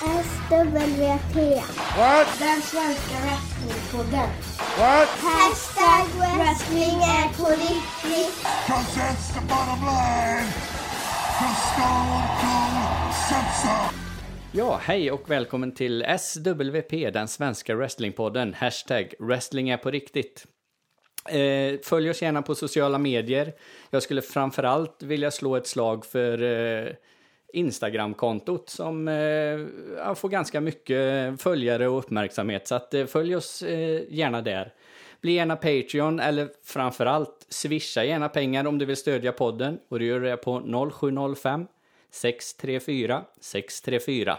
SWT. What? Den svenska wrestlingpodden. What? Hashtag wrestling är på riktigt. Cause that's the bottom line. Cause Stone Cold said so. Ja, hej och välkommen till SWP, den svenska wrestlingpodden. Hashtag wrestling är på riktigt. Eh, följ oss gärna på sociala medier. Jag skulle framförallt vilja slå ett slag för eh, Instagram-kontot som eh, får ganska mycket följare och uppmärksamhet. Så att, eh, följ oss eh, gärna där. Bli gärna Patreon eller framförallt swisha gärna pengar om du vill stödja podden. Och du gör det på 0705 634 634.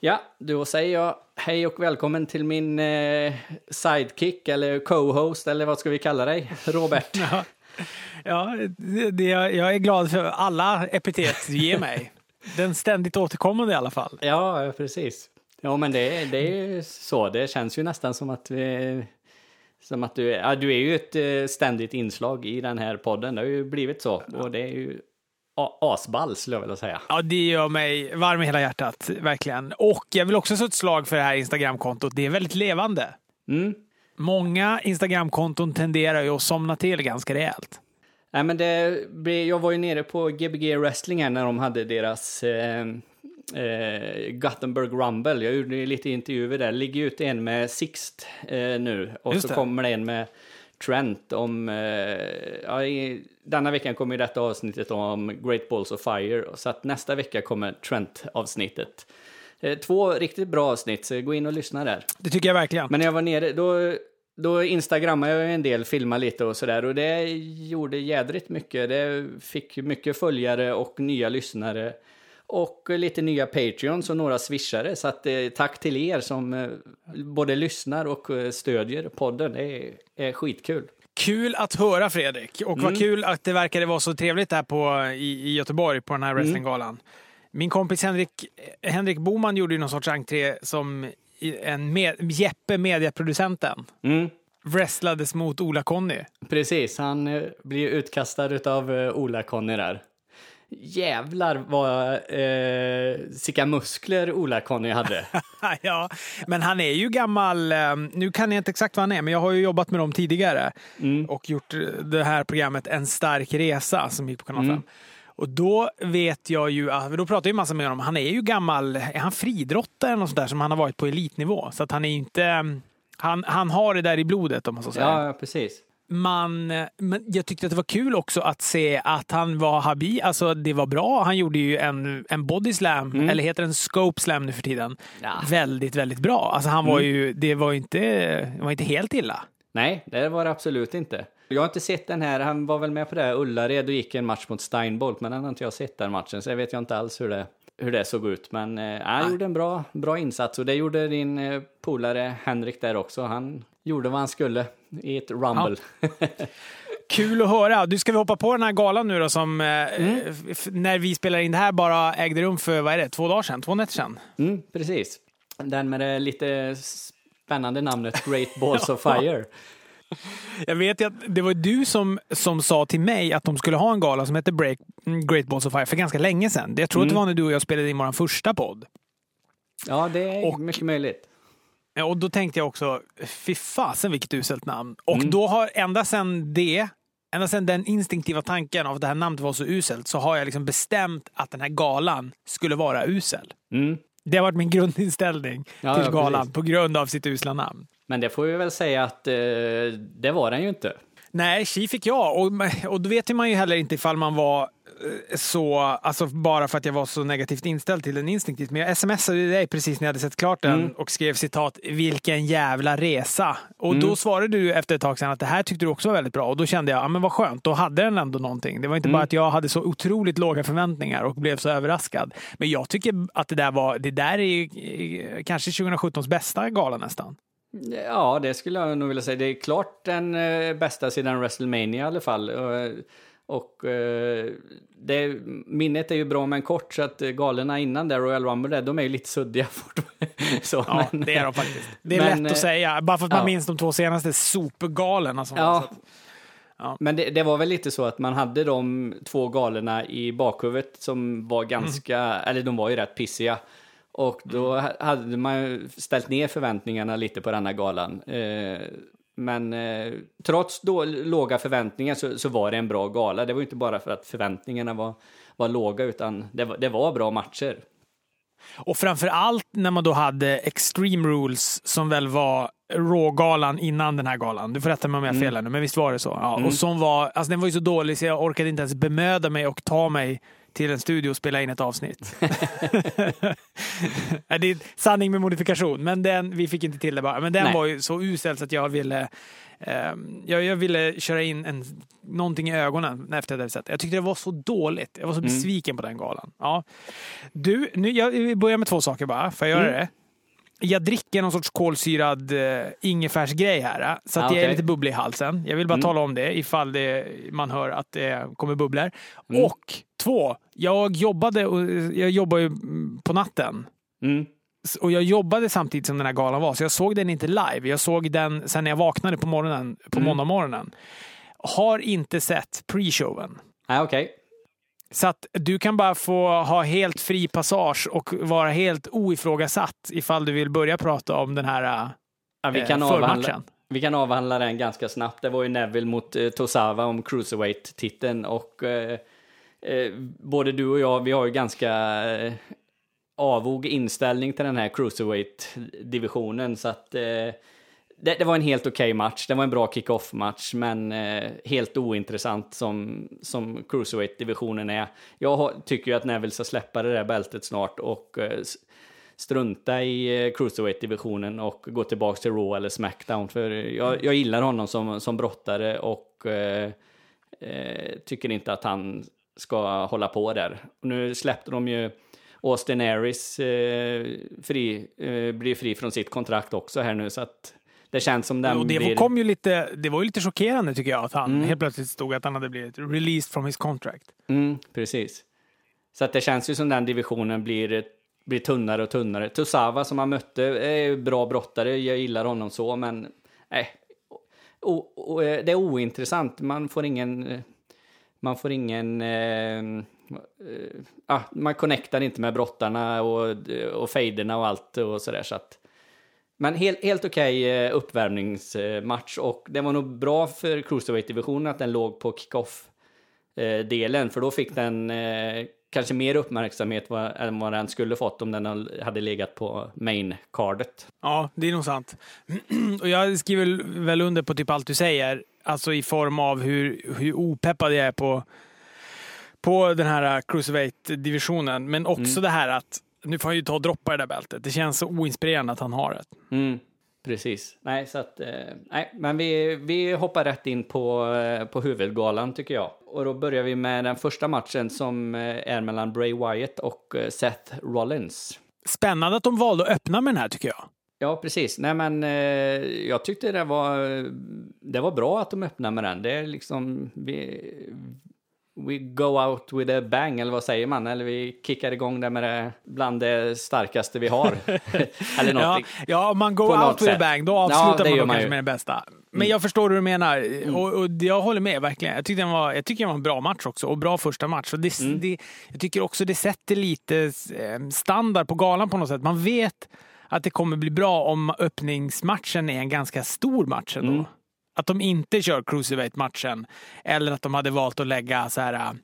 Ja, då säger jag hej och välkommen till min eh, sidekick eller co-host eller vad ska vi kalla dig, Robert. Ja, ja det, jag är glad för alla epitet du ger mig. Den ständigt återkommande i alla fall. Ja, precis. Ja, men det, det är ju så. Det känns ju nästan som att vi... Som att du, ja, du är ju ett eh, ständigt inslag i den här podden. Det har ju blivit så. Och det är ju asball skulle jag vilja säga. Ja, det gör mig varm i hela hjärtat, verkligen. Och jag vill också slå ett slag för det här Instagramkontot. Det är väldigt levande. Mm. Många Instagramkonton tenderar ju att somna till ganska rejält. Nej, men det, jag var ju nere på Gbg Wrestling här när de hade deras eh, eh, Gothenburg Rumble. Jag gjorde lite intervjuer där. Ligger ut en med Sixt eh, nu och Just så det. kommer det en med Trent om... Eh, ja, i, denna veckan kommer ju detta avsnittet om Great Balls of Fire så att nästa vecka kommer Trent-avsnittet. Eh, två riktigt bra avsnitt, så gå in och lyssna där. Det tycker jag verkligen. Men när jag var nere, då, då instagrammade jag en del, filmade lite och sådär. Och det gjorde jädrigt mycket. Det fick mycket följare och nya lyssnare. Och lite nya Patreons och några swishare. Så att, eh, tack till er som eh, både lyssnar och eh, stödjer podden. Det är, är skitkul. Kul att höra Fredrik. Och Mm. vad kul att det verkade vara så trevligt där på, i, i Göteborg på den Mm. här wrestlinggalan. Min kompis Henrik, Henrik Boman gjorde ju någon sorts entré som en med, Jeppe, medieproducenten, Mm. wrestlades mot Ola-Conny. Precis, han eh, blir utkastad av uh, Ola-Conny där. Jävlar vad eh, sicka muskler Ola-Conny hade. ja, men han är ju gammal, eh, nu kan jag inte exakt vad han är, men jag har ju jobbat med dem tidigare Mm. och gjort eh, det här programmet En stark resa som gick på kanal 5. Mm. Och då vet jag ju, då pratar jag ju massa med honom, han är ju gammal, är han fridrottare eller något sånt där som han har varit på elitnivå? Så att han är inte, han, han har det där i blodet om man så säger. ja, precis. Man, men jag tyckte att det var kul också att se att han var habil. Alltså det var bra. Han gjorde ju en, en body slam, eller heter den scope slam nu för tiden. Mm. Ja. Mm. Väldigt, väldigt bra. Alltså han var ju, det var inte, det var inte helt illa. Nej, det var det absolut inte. Jag har inte sett den här, han var väl med på det här Ullared och gick en match mot Steinbolt, men den har inte jag sett den matchen, så jag vet jag inte alls hur det, hur det såg ut. Men eh, han gjorde en bra, bra insats och det gjorde din eh, polare Henrik där också. Han gjorde vad han skulle i ett rumble. Kul att höra. Du ska vi hoppa på den här galan nu då som eh, Mm. f- när vi spelar in det här bara ägde rum för, vad är det, två dagar sedan? Två nätter sedan? Mm, precis. Den med det lite spännande namnet Great Balls of Fire. Jag vet ju att det var du som, som sa till mig att de skulle ha en gala som hette Break, mm, Great Balls of Fire för ganska länge sedan. Jag tror att det Mm. var när du och jag spelade in vår första podd. Ja, det är Och- mycket möjligt. Och då tänkte jag också, fy fasen vilket uselt namn. Och Mm. då har ända sedan det, ända sedan den instinktiva tanken av att det här namnet var så uselt, så har jag liksom bestämt att den här galan skulle vara usel. Mm. Det har varit min grundinställning Ja, till ja, galan precis. på grund av sitt usla namn. Men det får vi väl säga att eh, det var den ju inte. Nej, tji fick jag. Och, och då vet man ju heller inte ifall man var eh, så, alltså bara för att jag var så negativt inställd till den instinktivt. Men jag smsade dig precis när jag hade sett klart den Mm. och skrev citat, vilken jävla resa. Och Mm. då svarade du efter ett tag sedan att det här tyckte du också var väldigt bra. Och då kände jag, ja men vad skönt, då hade den ändå någonting. Det var inte Mm. bara att jag hade så otroligt låga förväntningar och blev så överraskad. Men jag tycker att det där var, det där är eh, kanske 2017s bästa gala nästan. Ja, det skulle jag nog vilja säga. Det är klart den eh, bästa sedan WrestleMania i alla fall. Och, och eh, det, minnet är ju bra men kort, så att eh, galorna innan där, Royal Rumble, där, de är ju lite suddiga fortfarande. så, Ja, men, det är de faktiskt. Det är Men, lätt att eh, säga, bara för att man ja. minns de två senaste supergalerna som. Ja, att- Ja. Men det, det var väl lite så att man hade de två galorna i bakhuvudet som var ganska, eller de var ju rätt pissiga. Och då ha- hade man ställt ner förväntningarna lite på denna galan. Eh, men eh, trots då låga förväntningar så, så var det en bra gala. Det var inte bara för att förväntningarna var, var låga, utan det var, det var bra matcher. Och framför allt när man då hade Extreme Rules som väl var Raw-galan innan den här galan. Du får rätta mig om jag har fel här nu, men visst var det så? Ja, Och som var, alltså den var ju så dålig så jag orkade inte ens bemöda mig och ta mig till en studio och spela in ett avsnitt. Det är sanning med modifikation, men den, vi fick inte till det bara. Men den Nej. var ju så usel så att jag ville ehm, jag, jag ville köra in en, någonting i ögonen efter hade sett det. Jag tyckte det var så dåligt. Jag var så besviken på den galan. Ja. Du, nu, jag börjar med två saker bara. Får jag göra det? Jag dricker någon sorts kolsyrad uh, ingefärsgrej här. eh, Så att Ah, jag är lite bubblig i halsen. Jag vill bara tala om det ifall det, man hör att det kommer bubblor. Mm. Och två, jag jobbade, och- jag jobbar ju mm, på natten. Mm. Och jag jobbade samtidigt som den här galan var, så jag såg den inte live. Jag såg den sen när jag vaknade på morgonen, på Mm. måndag morgonen. Har inte sett pre-showen. Nej, okej. Så att du kan bara få ha helt fri passage och vara helt oifrågasatt ifall du vill börja prata om den här Ja, vi, eh, kan avhandla, förmatchen. vi kan avhandla den ganska snabbt. Det var ju Neville mot eh, Tosawa om Cruiserweight-titeln och eh, eh, både du och jag, vi har ju ganska eh, avog inställning till den här Cruiserweight-divisionen så att eh, det, det var en helt okej match. Det var en bra kick-off-match, men eh, helt ointressant som, som Cruiserweight-divisionen är. Jag har, tycker ju att Neville ska släppa det där bältet snart och eh, strunta i eh, Cruiserweight-divisionen och gå tillbaka till Raw eller Smackdown. För jag, jag gillar honom som, som brottare och eh, eh, tycker inte att han ska hålla på där. Nu släppte de ju Austin Aries eh, fri, eh, blir fri från sitt kontrakt också här nu så att det känns som den Och det blir... kom ju lite, det var ju lite chockerande tycker jag att han Mm. helt plötsligt stod att han hade blivit released from his contract. Mm, precis. Så att det känns ju som den divisionen blir, blir tunnare och tunnare. Tosawa som han mötte är bra brottare, jag gillar honom så, men nej. O, o, det är ointressant, man får ingen... eh, Man får ingen... Eh, eh, ah, man connectar inte med brottarna och, och fejderna och allt och sådär så att... Men helt, helt okej eh, uppvärmningsmatch och det var nog bra för Cruiserweight-divisionen att den låg på kick-off eh, delen, för då fick den eh, kanske mer uppmärksamhet än vad den skulle fått om den hade legat på main-cardet. Ja, det är nog sant. Och jag skriver väl under på typ allt du säger, alltså i form av hur, hur opeppad jag är på, på den här Cruiserweight-divisionen. Men också det här att nu får han ju ta och droppa det där bältet. Det känns så oinspirerande att han har det. Mm, precis. Nej, så att, eh, nej, men vi, vi hoppar rätt in på, eh, på huvudgalan tycker jag. Och då börjar vi med den första matchen som eh, är mellan Bray Wyatt och Seth Rollins. Spännande att de valde att öppna med den här tycker jag. Ja, precis. Nej, men eh, jag tyckte det var, det var bra att de öppnade med den. Det är liksom, vi, we go out with a bang, eller vad säger man? Eller vi kickar igång det med det bland det starkaste vi har. eller Ja, ja, om man något out with a bang, då Ja, avslutar det man då man kanske ju. Mm. med det bästa. Men jag förstår hur du menar. Och, och jag håller med verkligen. Jag tycker, den var, jag tycker det var en bra match också och bra första match. Och det, Mm. det, jag tycker också det sätter lite eh, standard på galan på något sätt. Man vet att det kommer bli bra om öppningsmatchen är en ganska stor match ändå. Mm. Att de inte kör cruiserweight-matchen eller att de hade valt att lägga så här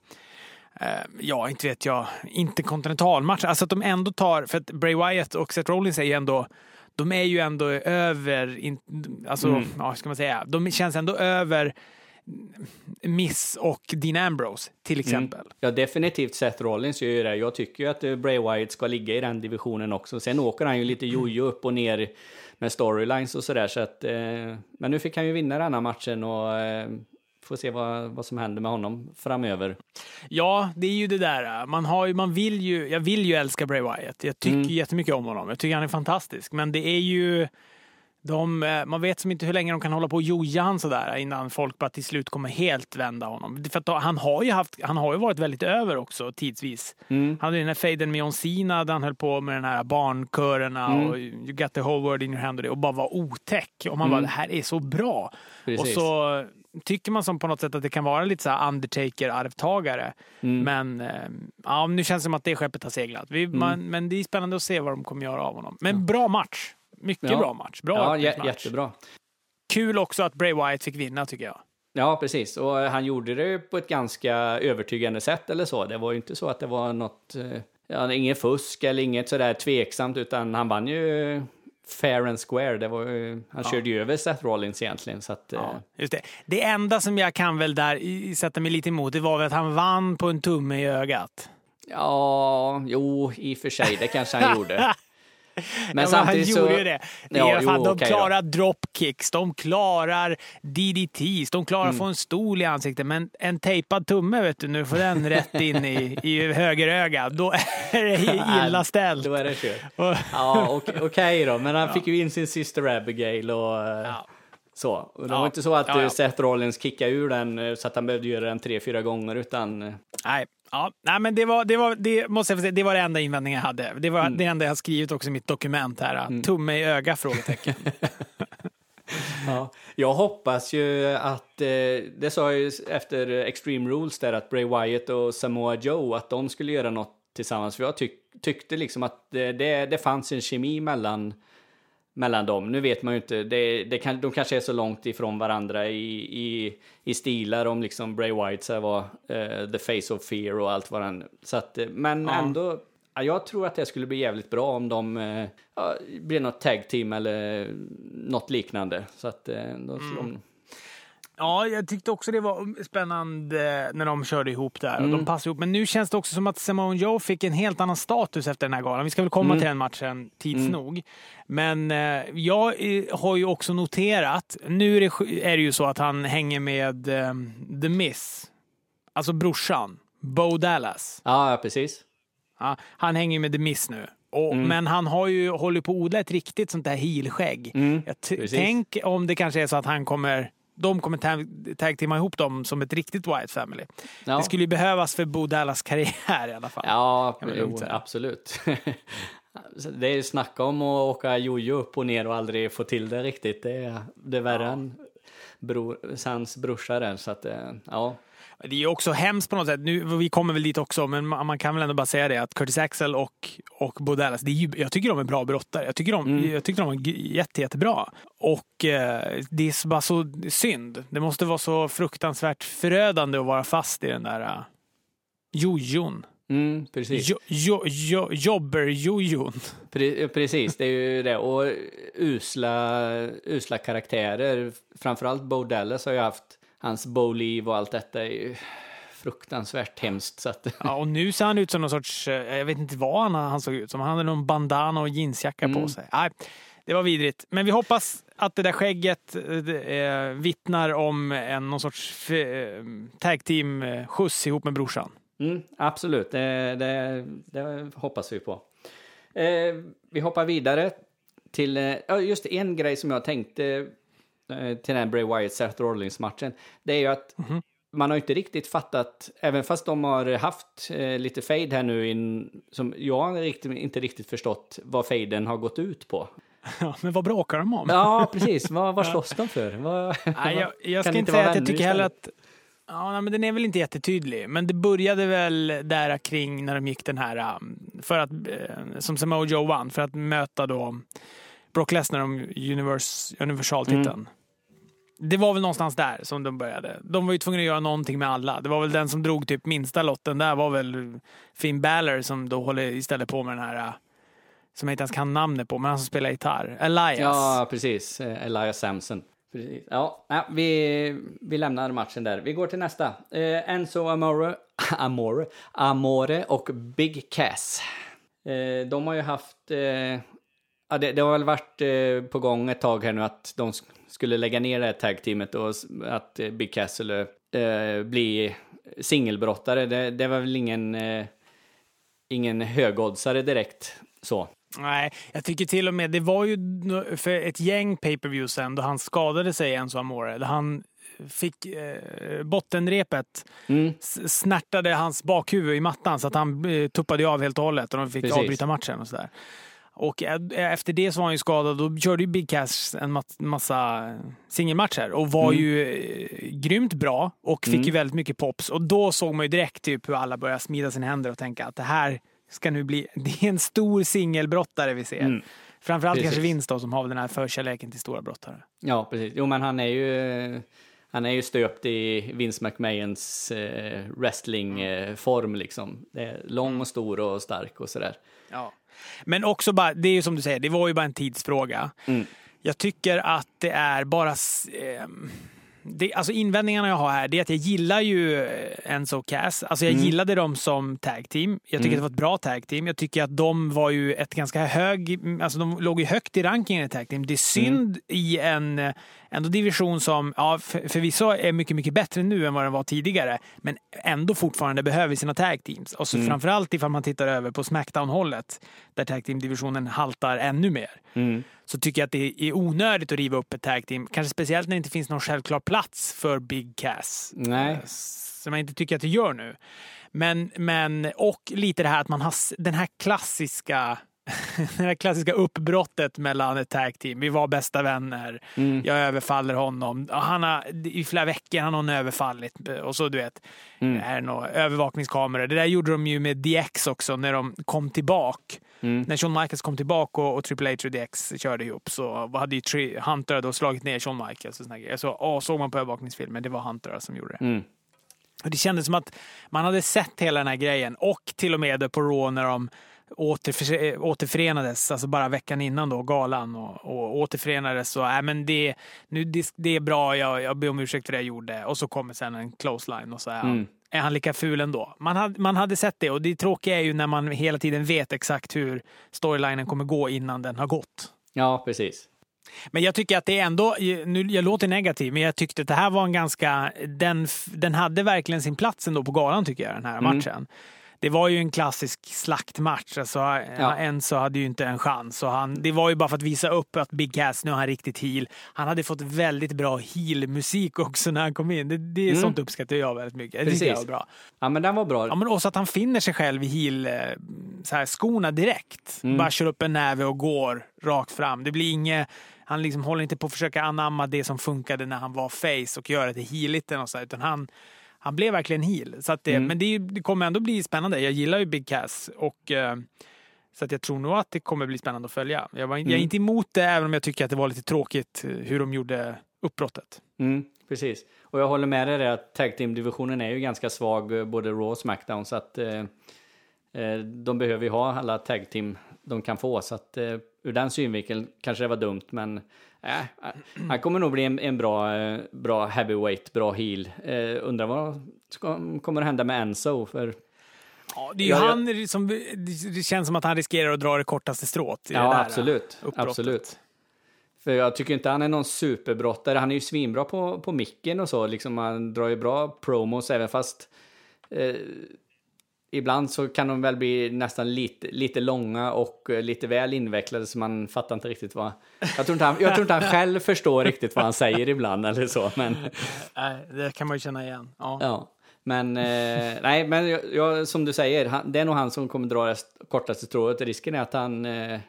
eh, ja, inte vet jag, interkontinentalmatch. Alltså att de ändå tar, för att Bray Wyatt och Seth Rollins är ju ändå, de är ju ändå över, in, alltså, Mm. ja, ska man säga, de känns ändå över Miss och Dean Ambrose till exempel. Ja, definitivt Seth Rollins gör ju det. Jag tycker ju att eh, Bray Wyatt ska ligga i den divisionen också. Sen åker han ju lite jojo upp och ner med storylines och sådär. Så att, eh, men nu fick han ju vinna den här matchen och eh, får se vad, vad som händer med honom framöver. Ja, det är ju det där. Man, har ju, man vill ju, jag vill ju älska Bray Wyatt. Jag tycker Mm. jättemycket om honom. Jag tycker han är fantastisk. Men det är ju... De, eh, man vet som inte hur länge de kan hålla på och joja han sådär innan folk bara till slut kommer helt vända honom. För då, han, har ju haft, han har ju varit väldigt över också tidsvis. Mm. Han hade den här fejden med John Cena där han höll på med den här barnkörerna Mm. och you got the whole world in your hand och, det, och bara var otäck. Och man bara, det här är så bra. Precis. Och så tycker man som på något sätt att det kan vara lite så Undertaker-arvtagare. Men eh, ja, nu känns det som att det skeppet har seglat. Vi, man, men det är spännande att se vad de kommer göra av honom. Men bra match. Mycket Ja. bra match. Bra Ja, öppningsmatch. jättebra. Kul också att Bray Wyatt fick vinna tycker jag. Ja, precis. Och han gjorde det på ett ganska övertygande sätt eller så. Det var ju inte så att det var något, eh, ja, inget fusk eller inget sådär tveksamt, utan han vann ju fair and square. Det var han körde ju över Seth Rollins egentligen. Så att, eh, Ja, just det. det enda som jag kan väl där sätta mig lite emot, det var väl att han vann på en tumme i ögat. ja, jo, i och för sig, det kanske han gjorde. Men ja, samtidigt han så... gjorde ju det. det Ja, fan, jo, de då. klarar dropkicks, de klarar DDTs, de klarar Mm. att få en stol i ansiktet. Men en tejpad tumme, vet du, nu får den rätt in i, i höger öga. Då är det illa ställt. Då är det kört. Ja, ok- okej då. Men han fick ju in sin syster Abigail och eh, Ja. så. Och det Ja. var inte så att Ja, ja. eh, Seth Rollins kickade ur den eh, så att han behövde göra den tre, fyra gånger, utan... Nej, ja, nej men det var det, var, det, måste jag säga, det var det enda invändningen jag hade. Det var Mm. det enda jag skrivit också i mitt dokument här. Tumme i öga? frågetecken. Ja. Jag hoppas ju att, eh, det sa jag ju efter Extreme Rules där, att Bray Wyatt och Samoa Joe, att de skulle göra något tillsammans. För jag tyck, tyckte liksom att det, det fanns en kemi mellan, mellan dem. Nu vet man ju inte, det, det kan, de kanske är så långt ifrån varandra i, i, i stilar om liksom Bray Wyatt så var eh, the face of fear och allt vad han... Så att, eh, men Ja. ändå, ja, jag tror att det skulle bli jävligt bra om de eh, ja, blir något tag team eller något liknande. Så att eh, då, de, Ja, jag tyckte också det var spännande när de körde ihop där. Och Mm. de passade ihop. Men nu känns det också som att Simone Joe fick en helt annan status efter den här galan. Vi ska väl komma Mm. till den matchen tids nog. Men eh, jag eh, har ju också noterat, nu är det, är det ju så att han hänger med eh, The Miss. Alltså brorsan, Bo Dallas. ja, precis. Ja, han hänger med The Miss nu. Och, Mm. Men han har ju hållit på att odla ett riktigt sånt där heelskägg. Mm, tänk om det kanske är så att han kommer de kommer tag, tag teama ihop dem som ett riktigt Wyatt Family. Ja. Det skulle ju behövas för Bo Dallas karriär i alla fall. Ja, jo, absolut. Det är snacka om att åka jojo upp och ner och aldrig få till det riktigt. Det är, det är värre än bror, hans brorsa där. Så att, eh, ja. Det är också hemskt på något sätt. Nu, vi kommer väl dit också, men man kan väl ändå bara säga det att Curtis Axel och, och Bo Dallas, det är ju, jag tycker de är bra brottare. Jag tycker de, Mm. jag tycker de är jätte, jättebra. Och eh, det är bara så synd. Det måste vara så fruktansvärt förödande att vara fast i den där uh, jojon. Mm, precis. Jo, jo, jo, Jobber-jojon. Pre precis, det är ju det. Och usla, usla karaktärer. Framförallt Bo Dallas har ju haft hans Bo-liv och allt detta är ju fruktansvärt hemskt. Så att, Ja, och nu ser han ut som någon sorts, eh, jag vet inte vad han, han såg ut som. Han hade någon bandana och jeansjacka på Mm. sig. Nej, det var vidrigt. Men vi hoppas att det där skägget eh, eh, vittnar om en, någon sorts eh, tag team-skjuts ihop med brorsan. Mm, absolut, det, det, det hoppas vi på. Eh, vi hoppar vidare till eh, just en grej som jag tänkte eh, till den Bray Wyatt Seth Rollins-matchen. Det är ju att man har inte riktigt fattat, även fast de har haft eh, lite fade här nu, in, som jag har riktigt, inte riktigt förstått vad faden har gått ut på. Ja, men vad bråkar de om? Ja, precis. vad, vad slåss de för? Vad, Nej, jag, jag ska inte säga att jag tycker heller att... Ja, nej, men den är väl inte jättetydlig. Men det började väl där kring när de gick den här, um, för att, eh, som Samoa Joe vann, för att möta då Brock Lesnar om universe, universaltiteln. Mm. Det var väl någonstans där som de började. De var ju tvungna att göra någonting med alla. Det var väl den som drog typ minsta lotten där var väl Finn Balor som då håller istället på med den här, som jag inte ens kan namnet på, men han som spelar gitarr. Elias. Ja, precis. Eh, Elias Samson. Precis. Ja, ja, vi, vi lämnar matchen där. Vi går till nästa. Eh, Enzo Amore, Amore, Amore och Big Cass. Eh, de har ju haft... Eh, ja, det, det har väl varit eh, på gång ett tag här nu att de sk- skulle lägga ner det här tag-teamet och att eh, Big Cass skulle eh, bli singelbrottare. Det, det var väl ingen, eh, ingen högoddsare direkt så. Nej, jag tycker till och med det var ju för ett gäng pay-per-views sen då han skadade sig Enzo Amore. Där han fick eh, bottenrepet Mm. snärtade hans bakhuvud i mattan så att han eh, tuppade av helt och hållet och de fick Precis. avbryta matchen och sådär. Och eh, efter det så var han ju skadad. Då körde ju Big Cass en ma- massa singelmatcher och var Mm. ju eh, grymt bra och fick ju väldigt mycket pops. Och då såg man ju direkt typ hur alla började smida sina händer och tänka att det här ska nu bli... Det är en stor singelbrottare vi ser. Mm. Framförallt Precis. kanske Vince då, som har den här förkärleken till stora brottare. Ja, precis. Jo, men han är ju, han är ju stöpt i Vince McMahons eh, wrestlingform liksom. Det är lång och stor och stark och sådär. Ja. Men också bara, det är ju som du säger, det var ju bara en tidsfråga. Mm. Jag tycker att det är bara... ehm, det, alltså invändningarna jag har här, det är att jag gillar ju eh, Enzo och Cass. Alltså jag Mm. gillade dem som tag team. Jag tycker att det var ett bra tag team. Jag tycker att de var ju ett ganska hög... Alltså de låg ju högt i rankingen i tag team. Det är synd Mm. i en eh, ändå division som ja, för, förvisso är mycket, mycket bättre nu än vad den var tidigare. Men ändå fortfarande behöver sina tag teams. Och så framförallt ifall man tittar över på Smackdown-hållet, där tag team-divisionen haltar ännu mer Mm. Så tycker jag att det är onödigt att riva upp ett tag team. Kanske speciellt när det inte finns någon självklar plats för Big Cass. Nej. Eh, Som jag inte tycker att det gör nu. Men, men, och lite det här att man har den här klassiska det här klassiska uppbrottet mellan ett tag team. Vi var bästa vänner. Mm. Jag överfaller honom. Han har, I flera veckor har någon överfallit. Och så du vet, Mm. är några övervakningskameror. Det där gjorde de ju med DX också när de kom tillbaka. Mm. När Shawn Michaels kom tillbaka och, och Triple H och DX körde ihop så hade ju Tri- Hunter då slagit ner Shawn Michaels. Och såna så, åh, såg man på övervakningsfilmen, det var Hunter som gjorde det. Mm. Och det kändes som att man hade sett hela den här grejen och till och med på Raw när de återför, återförenades, alltså bara veckan innan då, galan och, och återförenades. Så, äh, men det, nu, det, det är bra, jag, jag ber om ursäkt för det jag gjorde. Och så kommer sen en close line och så är, han, Mm. är han lika ful ändå. Man hade, man hade sett det och det tråkiga är ju när man hela tiden vet exakt hur storylinen kommer gå innan den har gått. Ja, precis. Men jag tycker att det är ändå, nu, jag låter negativ, men jag tyckte att det här var en ganska, den, den hade verkligen sin plats ändå på galan tycker jag, den här Mm. matchen. Det var ju en klassisk slaktmatch. Alltså, Ja. Enzo hade ju inte en chans. Och han, det var ju bara för att visa upp att Big Cass, nu är han riktigt heel. Han hade fått väldigt bra heel-musik också när han kom in. Det, det är Mm. sånt uppskattar jag väldigt mycket. Det tycker jag var Precis. bra. Ja, men den var bra. Ja, men också att han finner sig själv i heel, eh, direkt. Mm. Bara kör upp en näve och går rakt fram. Det blir inget, han liksom håller inte på att försöka anamma det som funkade när han var face och göra det heeligt eller något så här, utan han, han blev verkligen heel. Så att det, Mm. Men det, det kommer ändå bli spännande. Jag gillar ju Big Cass och eh, så att jag tror nog att det kommer bli spännande att följa. Jag, var, jag är Mm. inte emot det, även om jag tycker att det var lite tråkigt eh, hur de gjorde uppbrottet. Mm, precis. Och jag håller med dig där att tag team-divisionen är ju ganska svag, eh, både Raw och Smackdown, så att eh, de behöver ju ha alla tag team de kan få, så att eh, ur den synvinkeln kanske det var dumt, men äh, äh, han kommer nog bli en, en bra, eh, bra heavyweight, bra heel. Eh, undrar vad ska, kommer att hända med Enzo, för Ja, det är ju Ja, han som, det känns som att han riskerar att dra det kortaste strået. i det Ja, där, absolut. uppbrottet. absolut. För jag tycker inte han är någon superbrottare. Han är ju svinbra på, på micken och så. Liksom, han drar ju bra promos även fast eh, ibland så kan de väl bli nästan lite, lite långa och eh, lite väl invecklade så man fattar inte riktigt vad... Jag tror inte han, jag tror inte han själv förstår riktigt vad han säger ibland eller så. Men, Nej, det kan man ju känna igen. Ja. ja. men eh, nej, men jag, jag, som du säger, han, det är nog han som kommer dra det kortaste strået. Risken är att han eh,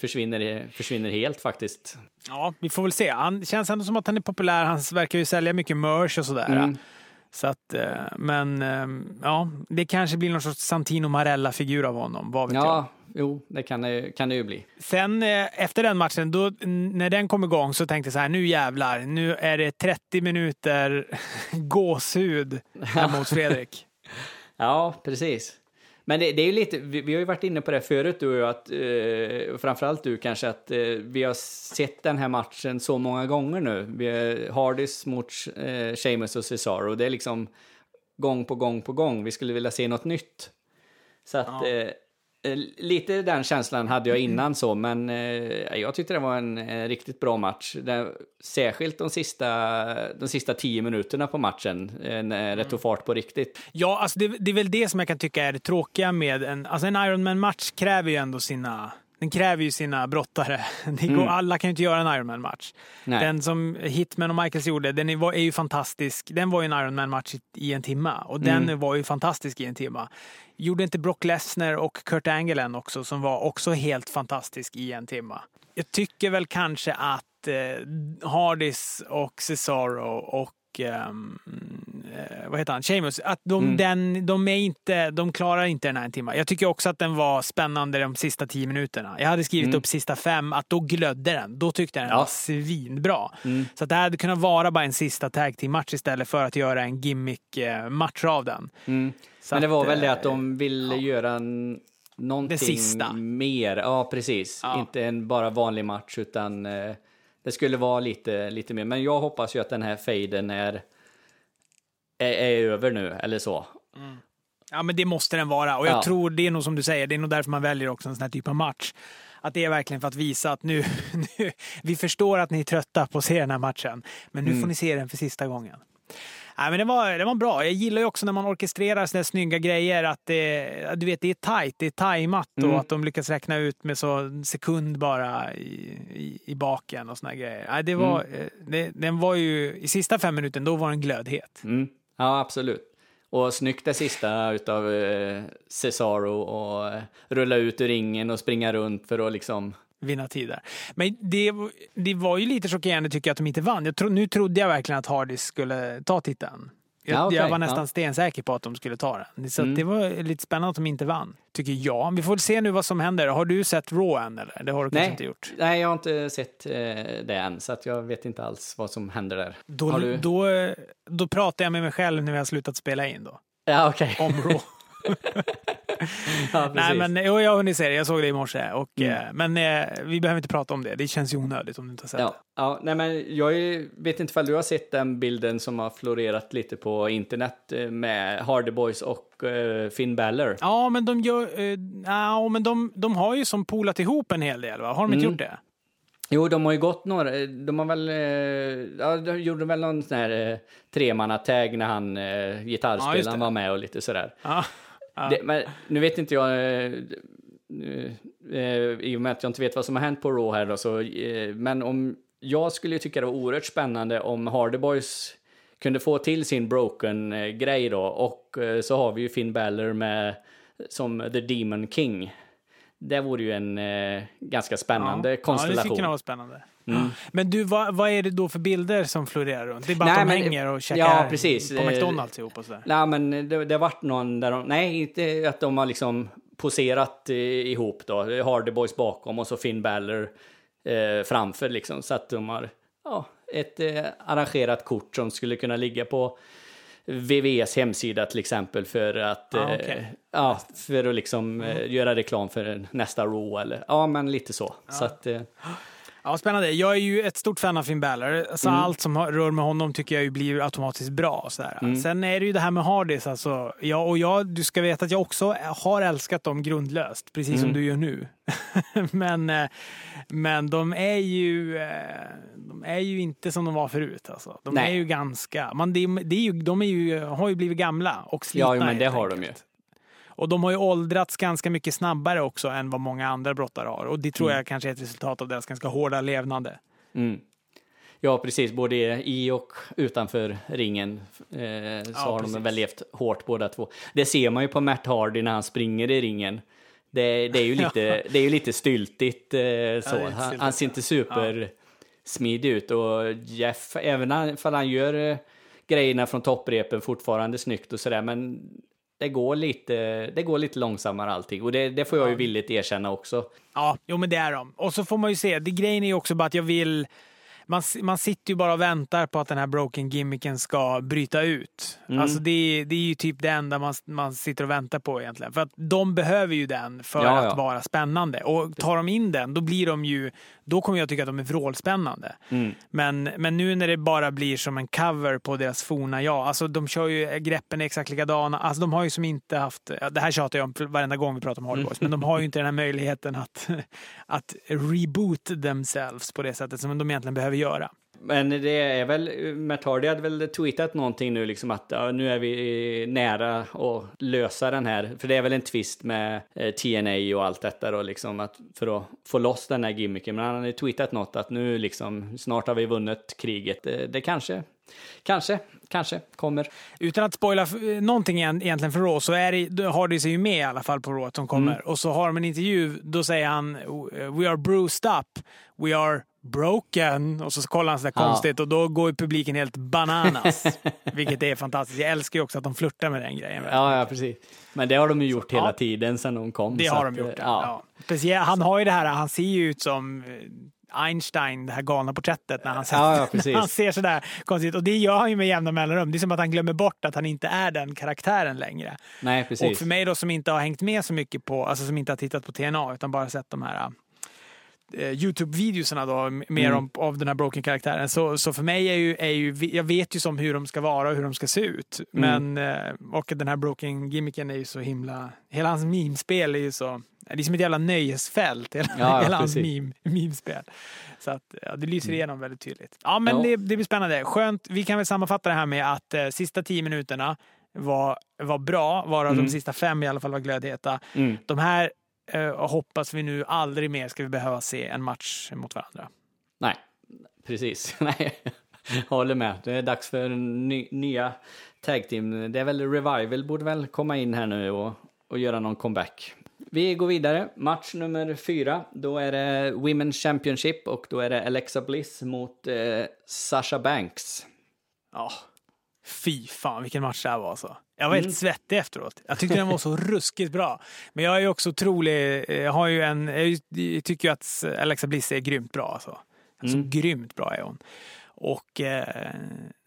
försvinner, försvinner helt faktiskt. ja, vi får väl se. Han känns ändå som att han är populär. Han verkar ju sälja mycket merch och sådär. Mm. Så att, eh, men eh, ja, det kanske blir någon sorts Santino Marella-figur av honom. Vad vet jag. Ja, jo, det kan det, kan det ju bli. Sen eh, efter den matchen, då, när den kom igång så tänkte jag så här, nu jävlar, nu är det 30 minuter gåshud hos Fredrik. Ja, precis. Men det, det är ju lite, vi, vi har ju varit inne på det förut du och jag, att, eh, framförallt du kanske, att eh, vi har sett den här matchen så många gånger nu. Vi har Hardys mot eh, Sheamus och Cesaro, det är liksom gång på gång på gång. Vi skulle vilja se något nytt. Så att Ja. eh, lite den känslan hade jag innan så, men eh, jag tyckte det var en eh, riktigt bra match. Särskilt de sista, de sista tio minuterna på matchen, eh, när det tog fart på riktigt. Ja, alltså det, det är väl det som jag kan tycka är det tråkiga med en... Alltså en Ironman-match kräver ju ändå sina Den kräver ju sina brottare. Det går, Alla kan ju inte göra en Ironman-match. Den som Hitman och Michaels gjorde, den är, är ju fantastisk. Den var ju en Ironman-match i, i en timma och den var ju fantastisk i en timma. Gjorde inte Brock Lesnar och Kurt Angle en också, som var också helt fantastisk i en timma. Jag tycker väl kanske att eh, Hardys och Cesaro och ehm, eh, vad heter han? Sheamus, att de, den, de, är inte, de klarar inte den här en timme. Jag tycker också att den var spännande de sista tio minuterna. Jag hade skrivit upp sista fem, att då glödde den. Då tyckte jag den Ja. var svinbra. Så att det hade kunnat vara bara en sista tag team match istället för att göra en gimmick-match av den. Så Men det var att, väl det eh, att de ville göra en, någonting Det sista. mer. Ja, precis. Ja. Inte en bara vanlig match, utan eh, det skulle vara lite, lite mer. Men jag hoppas ju att den här fejden är, är, är över nu, eller så. Ja, men det måste den vara. Och jag Ja. tror, det är nog som du säger, det är nog därför man väljer också en sån här typ av match. Att det är verkligen för att visa att nu, nu vi förstår att ni är trötta på att se den här matchen, men nu Mm. får ni se den för sista gången. Nej, men det, var, det var bra. Jag gillar ju också när man orkestrerar sådana snygga grejer. Att det, du vet, det är tajt, det är tajmat Mm. och att de lyckas räkna ut med så sekund bara i, i, i baken och såna grejer. Nej, det var, Mm. eh, det, den var ju, i sista fem minuten, då var den glödhet. Mm. Ja, absolut. Och snyggt det sista utav eh, Cesaro och eh, rulla ut ur ringen och springa runt för att liksom... vinna tider. Men det, det var ju lite chockerande tycker jag att de inte vann. Jag tro, nu trodde jag verkligen att Hardy skulle ta titeln. Jag, Ja, okej, jag var nästan ja. Mm. stensäker på att de skulle ta den. Så att det var lite spännande att de inte vann, tycker jag. Vi får se nu vad som händer. Har du sett Raw än eller? Det har du kanske Nej, inte gjort. nej, jag har inte sett eh, det än, så att jag vet inte alls vad som händer där. Då, har du? då, då pratar jag med mig själv när vi har slutat spela in då. Ja, okej. Om Raw. Ja, Nej, men jag har hunnit se det. Jag såg det i morse. Och, Mm. eh, men eh, vi behöver inte prata om det. Det känns ju onödigt om du inte har sett det. Ja, ja, nej men jag vet inte ifall du har sett den bilden som har florerat lite på internet eh, med Hardy Boys och eh, Finn Balor. Ja, men de gör... Eh, ja, men de, de har ju som polat ihop en hel del, va? Har de inte Mm. gjort det? Jo, de har ju gått några, de har väl, ja, de gjorde väl någon sån här eh, tremannatag när han, eh, Ja, gitarrspelaren det. var med och lite sådär. Ja. Ja. Det, men nu vet inte jag, eh, eh, i och med att jag inte vet vad som har hänt på Raw här då, så, eh, men om, jag skulle tycka det var oerhört spännande om Hardy Boys kunde få till sin broken-grej då, och eh, så har vi ju Finn Balor med, som The Demon King. Det vore ju en eh, ganska spännande Ja, konstellation. det skulle kunna vara spännande. Men du, vad, vad är det då för bilder som florerar runt? Det är bara Nej, att de men- hänger och käkar ja, precis. på Eh, McDonalds ihop och sådär. Nej, men det, det har varit någon där de, nej, inte att de har liksom poserat eh, ihop då, Hardy Boys bakom och så Finn Balor eh, framför liksom, så att de har, ja, ett eh, arrangerat kort som skulle kunna ligga på VVs hemsida till exempel för att, Ah, eh, okej. ja, för att liksom eh, göra reklam för nästa Raw eller, ja men lite så. Så att, eh, Ja, spännande. Jag är ju ett stort fan av Finn Balor. Alltså, Mm. Allt som rör med honom tycker jag ju blir automatiskt bra. Sådär. Mm. Sen är det ju det här med Hardys. Alltså, ja, och jag, du ska veta att jag också har älskat dem grundlöst, precis Mm. som du gör nu. men, eh, men de är ju eh, de är ju inte som de var förut. Alltså. De Nej. är ju ganska... Man, det, är- det är ju, de är ju, har ju blivit gamla och slitna. Ja, men det har de enkelt. Och de har ju åldrats ganska mycket snabbare också än vad många andra brottare har. Och det tror Mm. jag kanske är ett resultat av deras ganska hårda levnande. Mm. Ja, precis. Både i och utanför ringen eh, så har precis. de väl levt hårt båda två. Det ser man ju på Matt Hardy när han springer i ringen. Det, det är ju lite, det är ju lite styltigt eh, så. lite han, han ser inte super smidig ut och Jeff, även om han gör eh, grejerna från topprepen fortfarande snyggt och sådär, men det går lite, det går lite långsammare allting och det, det får jag ju villigt erkänna också. Ja, jo men det är de. Och så får man ju se, det grejen är ju också bara att jag vill man, man sitter ju bara och väntar på att den här broken gimmicken ska bryta ut. Alltså det, det är ju typ det enda man, man sitter och väntar på egentligen. För att de behöver ju den för Ja, att ja. vara spännande. Och tar de in den, då blir de ju, då kommer jag tycka att de är vrålspännande. Mm. Men, men nu när det bara blir som en cover på deras forna jag, alltså de kör ju, greppen är exakt likadana. Alltså de har ju som inte haft, det här tjatar jag om varenda gång vi pratar om Hardy Boys, men de har ju inte den här möjligheten att, att reboot themselves på det sättet som de egentligen behöver göra. Men det är väl, Matt Hardy hade väl tweetat någonting nu liksom att ja, nu är vi nära att lösa den här, för det är väl en twist med eh, TNA och allt detta då liksom att för att få loss den här gimmicken. Men han hade tweetat något att nu liksom snart har vi vunnit kriget. Det, det kanske, kanske, kanske kommer. Utan att spoila någonting egent- egentligen för Raw så är det, då har det sig ju med i alla fall på Raw som kommer. Och så har de en intervju, då säger han We are bruised up, we are broken. Och så kollar han sådär Ja. konstigt och då går publiken helt bananas. vilket är fantastiskt. Jag älskar ju också att de flörtar med den grejen. Ja, ja, precis. Men det har de ju gjort hela Ja. tiden sedan de kom. Det så har att, de gjort. eh, Ja. Han har ju det här, han ser ju ut som eh, Einstein, det här galna porträttet, när han, ser, Ja, ja, när han ser sådär konstigt. Och det gör han ju med jämna mellanrum. Det är som att han glömmer bort att han inte är den karaktären längre. Nej, Och precis. för mig då som inte har hängt med så mycket på, alltså som inte har tittat på TNA utan bara sett de här eh, Youtube-videorna då, mer Mm. om, av den här broken-karaktären. Så, så för mig är ju, är ju, jag vet ju som hur de ska vara och hur de ska se ut. Mm. Men, eh, och den här broken-gimmicken är ju så himla, hela hans mimspel är ju så, det är som ett jävla nöjesfält, hela, Ja, hela hans meme, mimspel. Så att, ja, det lyser igenom väldigt tydligt. Ja, men Ja. Det, det blir spännande. Skönt. Vi kan väl sammanfatta det här med att eh, sista tio minuterna var, var bra, varav Mm. de sista fem i alla fall var glödheta. Mm. De här eh, hoppas vi nu aldrig mer ska vi behöva se en match mot varandra. Nej, precis. Nej, håller med. Det är dags för ny, nya tag team. Det är väl Revival borde väl komma in här nu och, och göra någon comeback. Vi går vidare. Match nummer fyra. Då är det Women's Championship och då är det Alexa Bliss mot eh, Sasha Banks. Ja, fy fan vilken match det här var alltså. Jag var helt svettig efteråt. Jag tyckte den var så ruskigt bra. Men jag är också otrolig, eh, jag har ju en, jag tycker ju att Alexa Bliss är grymt bra alltså. Alltså grymt bra är hon. Och eh,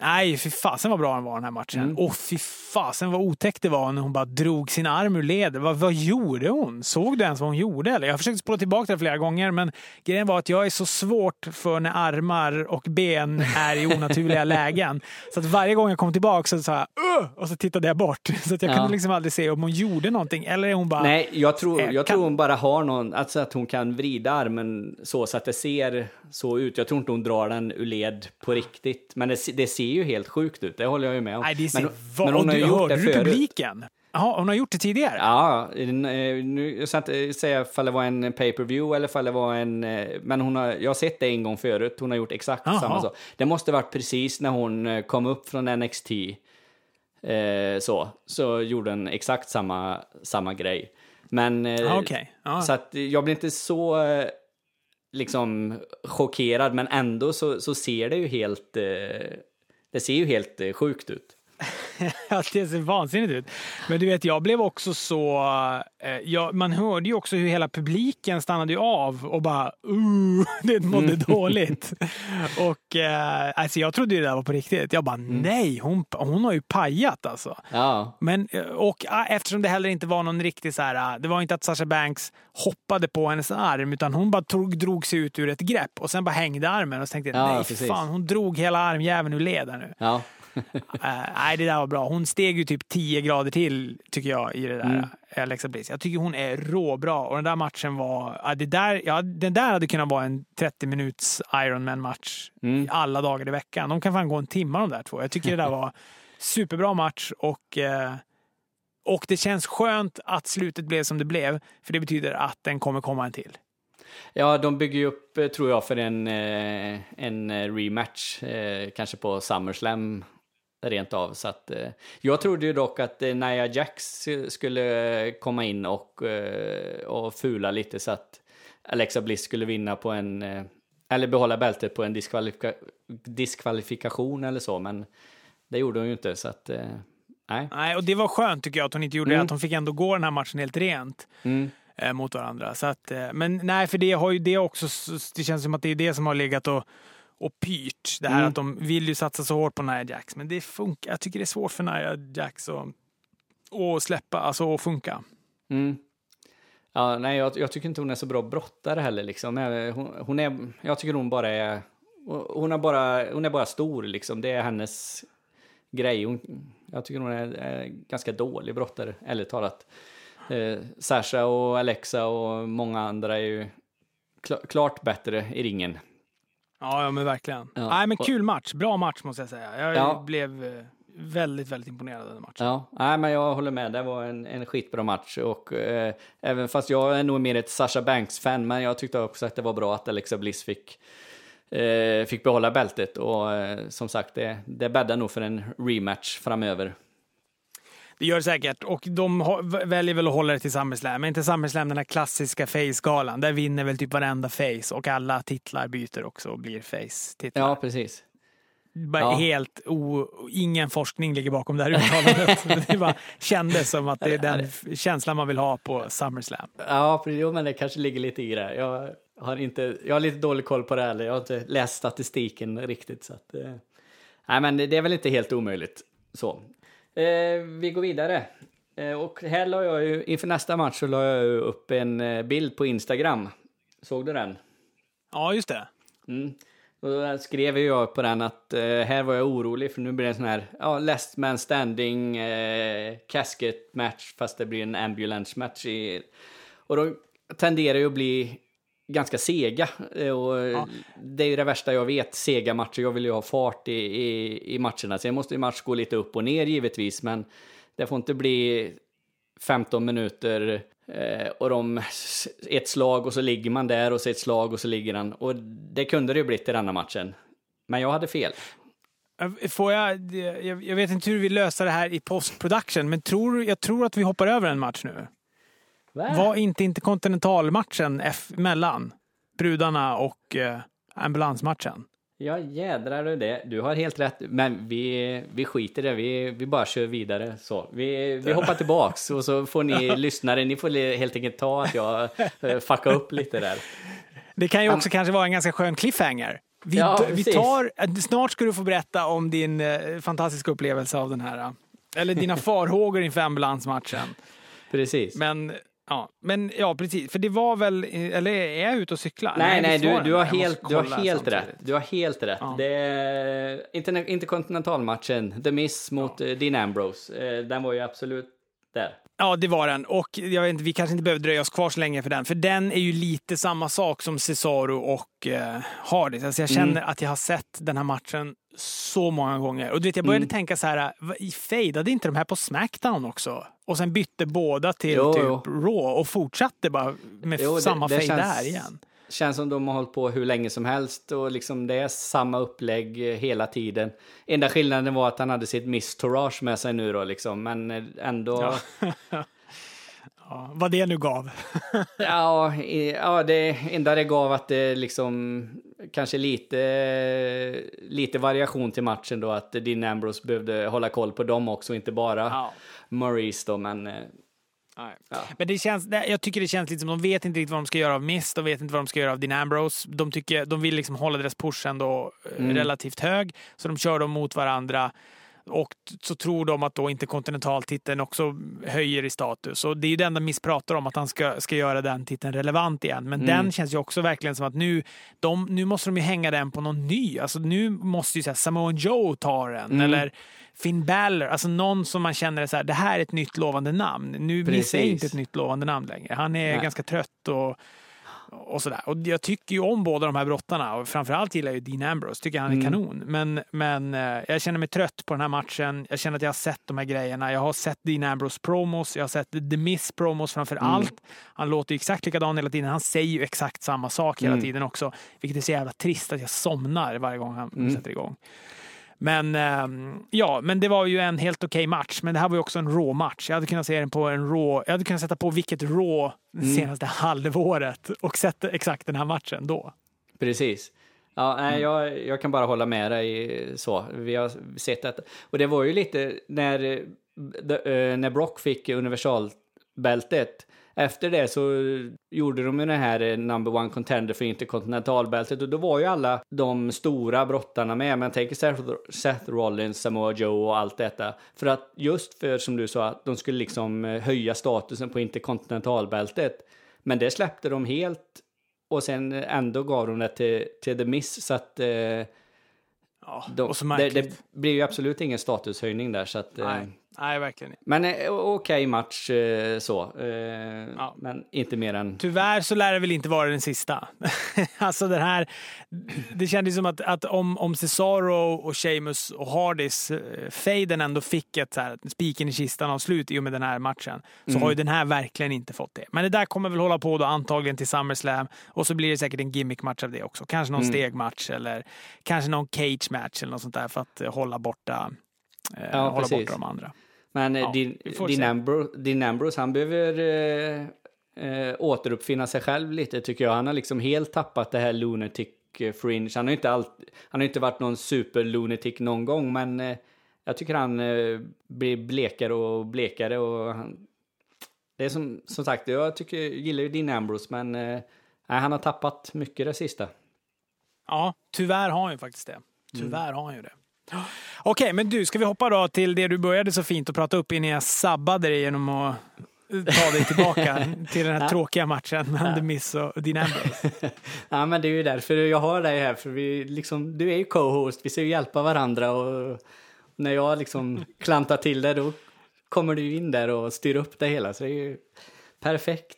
nej, fy fasen vad bra den var den här matchen. Och fy fasen vad otäckt det var när hon bara drog sin arm ur led. Vad, vad gjorde hon? Såg du ens vad hon gjorde? Eller? Jag försökte spola tillbaka det flera gånger, men grejen var att jag är så svårt för när armar och ben är i onaturliga lägen. Så att varje gång jag kom tillbaka så sa jag "Ugh!" och så tittade jag bort. Så att jag Ja. kunde liksom aldrig se om hon gjorde någonting eller är hon bara... Nej, jag tror, Eh, jag kan- tror hon bara har någon, alltså att hon kan vrida armen så, så att det ser så ut. Jag tror inte hon drar den ur led på riktigt. Men det, det ser ju helt sjukt ut, det håller jag ju med om. Nej, det ser, men, vad, men hon har du, gjort hörde det du publiken? Jaha, hon har gjort det tidigare? Ja, eh, nu, jag ska inte säga ifall det var en pay-per-view eller ifall det var en... eh, Men hon har, jag har sett det en gång förut, hon har gjort exakt Jaha. samma sak. Det måste varit precis när hon eh, kom upp från NXT. Eh, så, så gjorde hon exakt samma, samma grej. Men... eh, Ah. Ja. Så att jag blir inte så eh, liksom chockerad, men ändå så, så ser det ju helt... Eh, det ser ju helt eh, sjukt ut. att det ser vansinnigt ut. Men du vet, jag blev också så... Eh, ja, man hörde ju också hur hela publiken stannade ju av och bara uh, det mådde Mm. dåligt. och eh, alltså jag trodde ju det där var på riktigt. Jag bara Mm. nej, hon, hon har ju pajat alltså. Ja, Men, eh, och ah, eftersom det heller inte var någon riktig så här, ah, det var inte att Sasha Banks hoppade på hennes arm, utan hon bara tog, drog sig ut ur ett grepp och sen bara hängde armen och så tänkte jag, Ja, nej precis. fan, hon drog hela armjäveln ur led nu. ja. Eh, nej, det där var bra. Hon steg ju typ 10 grader till, tycker jag, i det där Mm. Alexa Bliss. Jag tycker hon är råbra och den där matchen var... Ja, det där, ja, den där hade kunnat vara en 30 minuts Ironman-match Mm. alla dagar i veckan. De kan fan gå en timme de där två. Jag tycker det där var superbra match och, eh, och det känns skönt att slutet blev som det blev, för det betyder att den kommer komma en till. Ja, de bygger ju upp, eh, tror jag, för en, eh, en rematch, kanske på SummerSlam rent av. Så att, eh, jag trodde ju dock att eh, Nia Jax skulle komma in och, eh, och fula lite så att Alexa Bliss skulle vinna på en, eh, eller behålla bältet på en diskvalifika, diskvalifikation eller så, men det gjorde hon ju inte så att, nej. Nej, och det var skönt tycker jag att hon inte gjorde Mm. det, att hon fick ändå gå den här matchen helt rent. Mm. mot varandra. Så att, men nej, för det har ju det också, det känns som att det är det som har legat och, och pyrt. Det här Mm. att de vill ju satsa så hårt på Nia Jax, men det funkar. Jag tycker det är svårt för Nia Jax att, att släppa, alltså att funka. Mm. Ja, nej, jag, jag tycker inte hon är så bra brottare heller. Liksom. Jag- Hon, hon är, jag tycker hon bara är... Hon är bara, hon är bara stor, liksom. Det är hennes grej. Hon, jag tycker hon är, är ganska dålig brottare, ärligt talat. Eh, Sasha och Alexa och många andra är ju kla- klart bättre i ringen. Ja, ja men verkligen. Ja. Nej, men kul match. Bra match måste jag säga. Jag Ja. blev eh, väldigt, väldigt imponerad av den matchen. Ja, nej, men jag håller med. Det var en, en skitbra match. Och, eh, även fast jag är nog mer ett Sasha Banks-fan, men jag tyckte också att det var bra att Alexa Bliss fick, eh, fick behålla bältet. Och eh, som sagt, det, det bäddar nog för en rematch framöver. Det gör det säkert. Och de väljer väl att hålla det till SummerSlam. Men inte SummerSlam den här klassiska face-galan. Där vinner väl typ varenda face och alla titlar byter också och blir face-titlar. Ja, precis. Ja. Helt o, ingen forskning ligger bakom det här uttalandet. det bara kändes som att det är den känslan man vill ha på SummerSlam. Ja. Jo, men det kanske ligger lite i det. Jag har, inte, jag har lite dålig koll på det heller. Jag har inte läst statistiken riktigt. Så att, eh, nej, men det, det är väl inte helt omöjligt. Så. Eh, vi går vidare. Eh, och här la jag ju, inför nästa match så la jag upp en eh, bild på Instagram. Såg du den? Ja, just det. Mm. Och då skrev jag på den att eh, här var jag orolig för nu blir det en sån här ja, last man standing eh, casket match fast det blir en ambulance match. I, och de tenderar ju att bli ganska sega. eh, Och Det är ju det värsta jag vet, sega matcher. Jag vill ju ha fart i, i, i matcherna. Sen måste ju match gå lite upp och ner givetvis, men det får inte bli 15 minuter eh, och de ett slag och så ligger man där och så ett slag och så ligger han. Och det kunde det ju blivit i denna matchen. Men jag hade fel. Eh, Får jag, jag, vet inte hur vi löser det här i post-production, men tror, jag tror att vi hoppar över en match nu. Var inte interkontinentalmatchen F mellan brudarna och eh, ambulansmatchen? Ja jädrar du det. Du har helt rätt. Men vi, vi skiter i det. Vi, vi bara kör vidare. Så. Vi, vi hoppar tillbaks och så får ni lyssnare, ni får helt enkelt ta att jag eh, fuckar upp lite där. Det kan ju också kanske vara en ganska skön cliffhanger. Vi, Ja, vi tar, eh, snart ska du få berätta om din eh, fantastiska upplevelse av den här. Eller dina farhågor inför ambulansmatchen. Precis. Men ja, men ja, precis. För det var väl, eller är jag ute och cyklar? Nej, nej, du, du har helt, du har helt samtidigt. rätt. Du har helt rätt. Ja. Det är interkontinentalmatchen, The Miss mot ja. Dean Ambrose. Eh, Den var ju absolut där. Ja, det var den. Och jag vet inte, vi kanske inte behöver dröja oss kvar så länge för den. För den är ju lite samma sak som Cesaro och eh, Hardys. Alltså jag känner Mm. att jag har sett den här matchen så många gånger. Och du vet, jag började Mm. tänka så här, i fejdade inte de här på Smackdown också? Och sen bytte båda till Jo, typ jo. Raw och fortsatte bara med Jo, det- samma fejd där igen. Känns som de har hållit på hur länge som helst och liksom det är samma upplägg hela tiden. Enda skillnaden var att han hade sitt Miss Tourage med sig nu då liksom, men ändå... Ja. Ja, vad det nu gav. Ja, ja, det enda det gav att det liksom kanske lite, lite variation till matchen då, att Dean Ambrose behövde hålla koll på dem också, inte bara Ja. Maurice då, men eh. Ja. Men det känns, jag tycker det känns lite som de vet inte riktigt vad de ska göra av Miss, de vet inte vad de ska göra av Dean Ambrose. De, tycker, de vill liksom hålla deras push ändå eh, Mm. relativt hög, så de kör dem mot varandra. Och så tror de att då inte kontinentaltiteln också höjer i status. Och det är ju det enda Miss pratar om, att han ska, ska göra den titeln relevant igen. Men Mm. den känns ju också verkligen som att nu, de, nu måste de ju hänga den på någon ny. Alltså nu måste ju så här, Samoan Joe ta den, Mm. eller Finn Balor, alltså någon som man känner är så här, det här är ett nytt lovande namn. Nu Miss är Precis. inte ett nytt lovande namn längre. Han är Nej. ganska trött och, och sådär. Och jag tycker ju om båda de här brottarna och framförallt gillar jag Dean Ambrose, tycker han är Mm. kanon. Men, men eh, jag känner mig trött på den här matchen. Jag känner att jag har sett de här grejerna. Jag har sett Dean Ambrose promos, jag har sett The Miss promos framför Mm. allt. Han låter ju exakt likadan hela tiden. Han säger ju exakt samma sak hela Mm. tiden också. Vilket är så jävla trist att jag somnar varje gång han Mm. sätter igång. Men ehm, ja, men det var ju en helt okej match. Men det här var ju också en rå match. Jag hade kunnat se den på en rå. Jag hade kunnat sätta på vilket rå Mm. senaste halvåret och sett exakt den här matchen då. Precis. Ja, nej, jag, jag kan bara hålla med dig så. Vi har sett detta. Och det var ju lite när, eh, eh, när Brock fick universalbältet. Efter det så gjorde de ju den här eh, number one contender för interkontinentalbältet och då var ju alla de stora brottarna med. Men tänk Seth, Seth Rollins, Samoa Joe och allt detta. För att just för som du sa, att de skulle liksom eh, höja statusen på interkontinentalbältet. Men det släppte de helt och sen ändå gav de det till, till The Miss så att eh, Ja, de, och så det, det blir ju absolut ingen statushöjning där så att eh, Nej. Verkligen inte. Men eh, okej match eh, så. Eh, Men inte mer än... Tyvärr så lär det väl inte vara den sista. alltså den här, det kändes som att, att om, om Cesaro och Sheamus och Hardys fejden ändå fick ett så här, spiken i kistan av slut i och med den här matchen, så har ju den här verkligen inte fått det. Men det där kommer väl hålla på då antagligen till SummerSlam och så blir det säkert en gimmick-match av det också. Kanske någon stegmatch eller kanske någon cage-match eller något sånt där för att hålla borta, Ja, hålla precis. borta de andra. Men eh, Ja, din, Ambrose, han behöver eh, eh, återuppfinna sig själv lite tycker jag. Han har liksom helt tappat det här lunatic eh, fringe. Han har inte, allt, han har inte varit någon super lunatic någon gång, men eh, jag tycker han eh, blir blekare och blekare. Och han, det är som, som sagt, jag tycker, gillar ju din Ambrose, men eh, han har tappat mycket det sista. Ja, tyvärr har han ju faktiskt det. Mm. Tyvärr har han ju det. Okej, men du, ska vi hoppa då till det du började så fint att prata upp innan jag sabbade dig genom att ta dig tillbaka till den här tråkiga matchen mellan The Miz och Dean Ambrose. Ja, men det är ju därför jag har dig här, för vi liksom, du är ju co-host, vi ska ju hjälpa varandra och när jag liksom klantar till det då kommer du in där och styr upp det hela, så det är ju perfekt.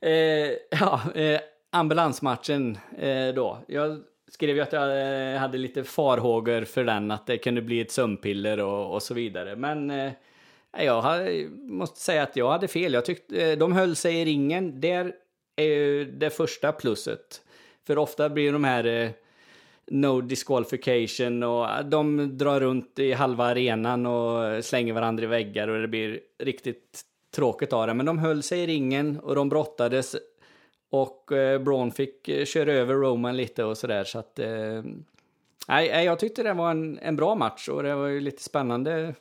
Eh, ja, eh, ambulansmatchen eh, då. Jag skrev ju att jag eh, hade lite farhågor för den, att det kunde bli ett sömnpiller och, och så vidare, men eh, jag hade, måste säga att jag hade fel. Jag tyckte, eh, de höll sig i ringen. Där är ju det första plusset. För ofta blir de här eh, no disqualification och eh, de drar runt i halva arenan och slänger varandra i väggar och det blir riktigt tråkigt av det. Men de höll sig i ringen och de brottades och eh, Braun fick eh, köra över Roman lite och sådär så att eh, nej, jag tyckte det var en, en bra match och det var ju lite spännande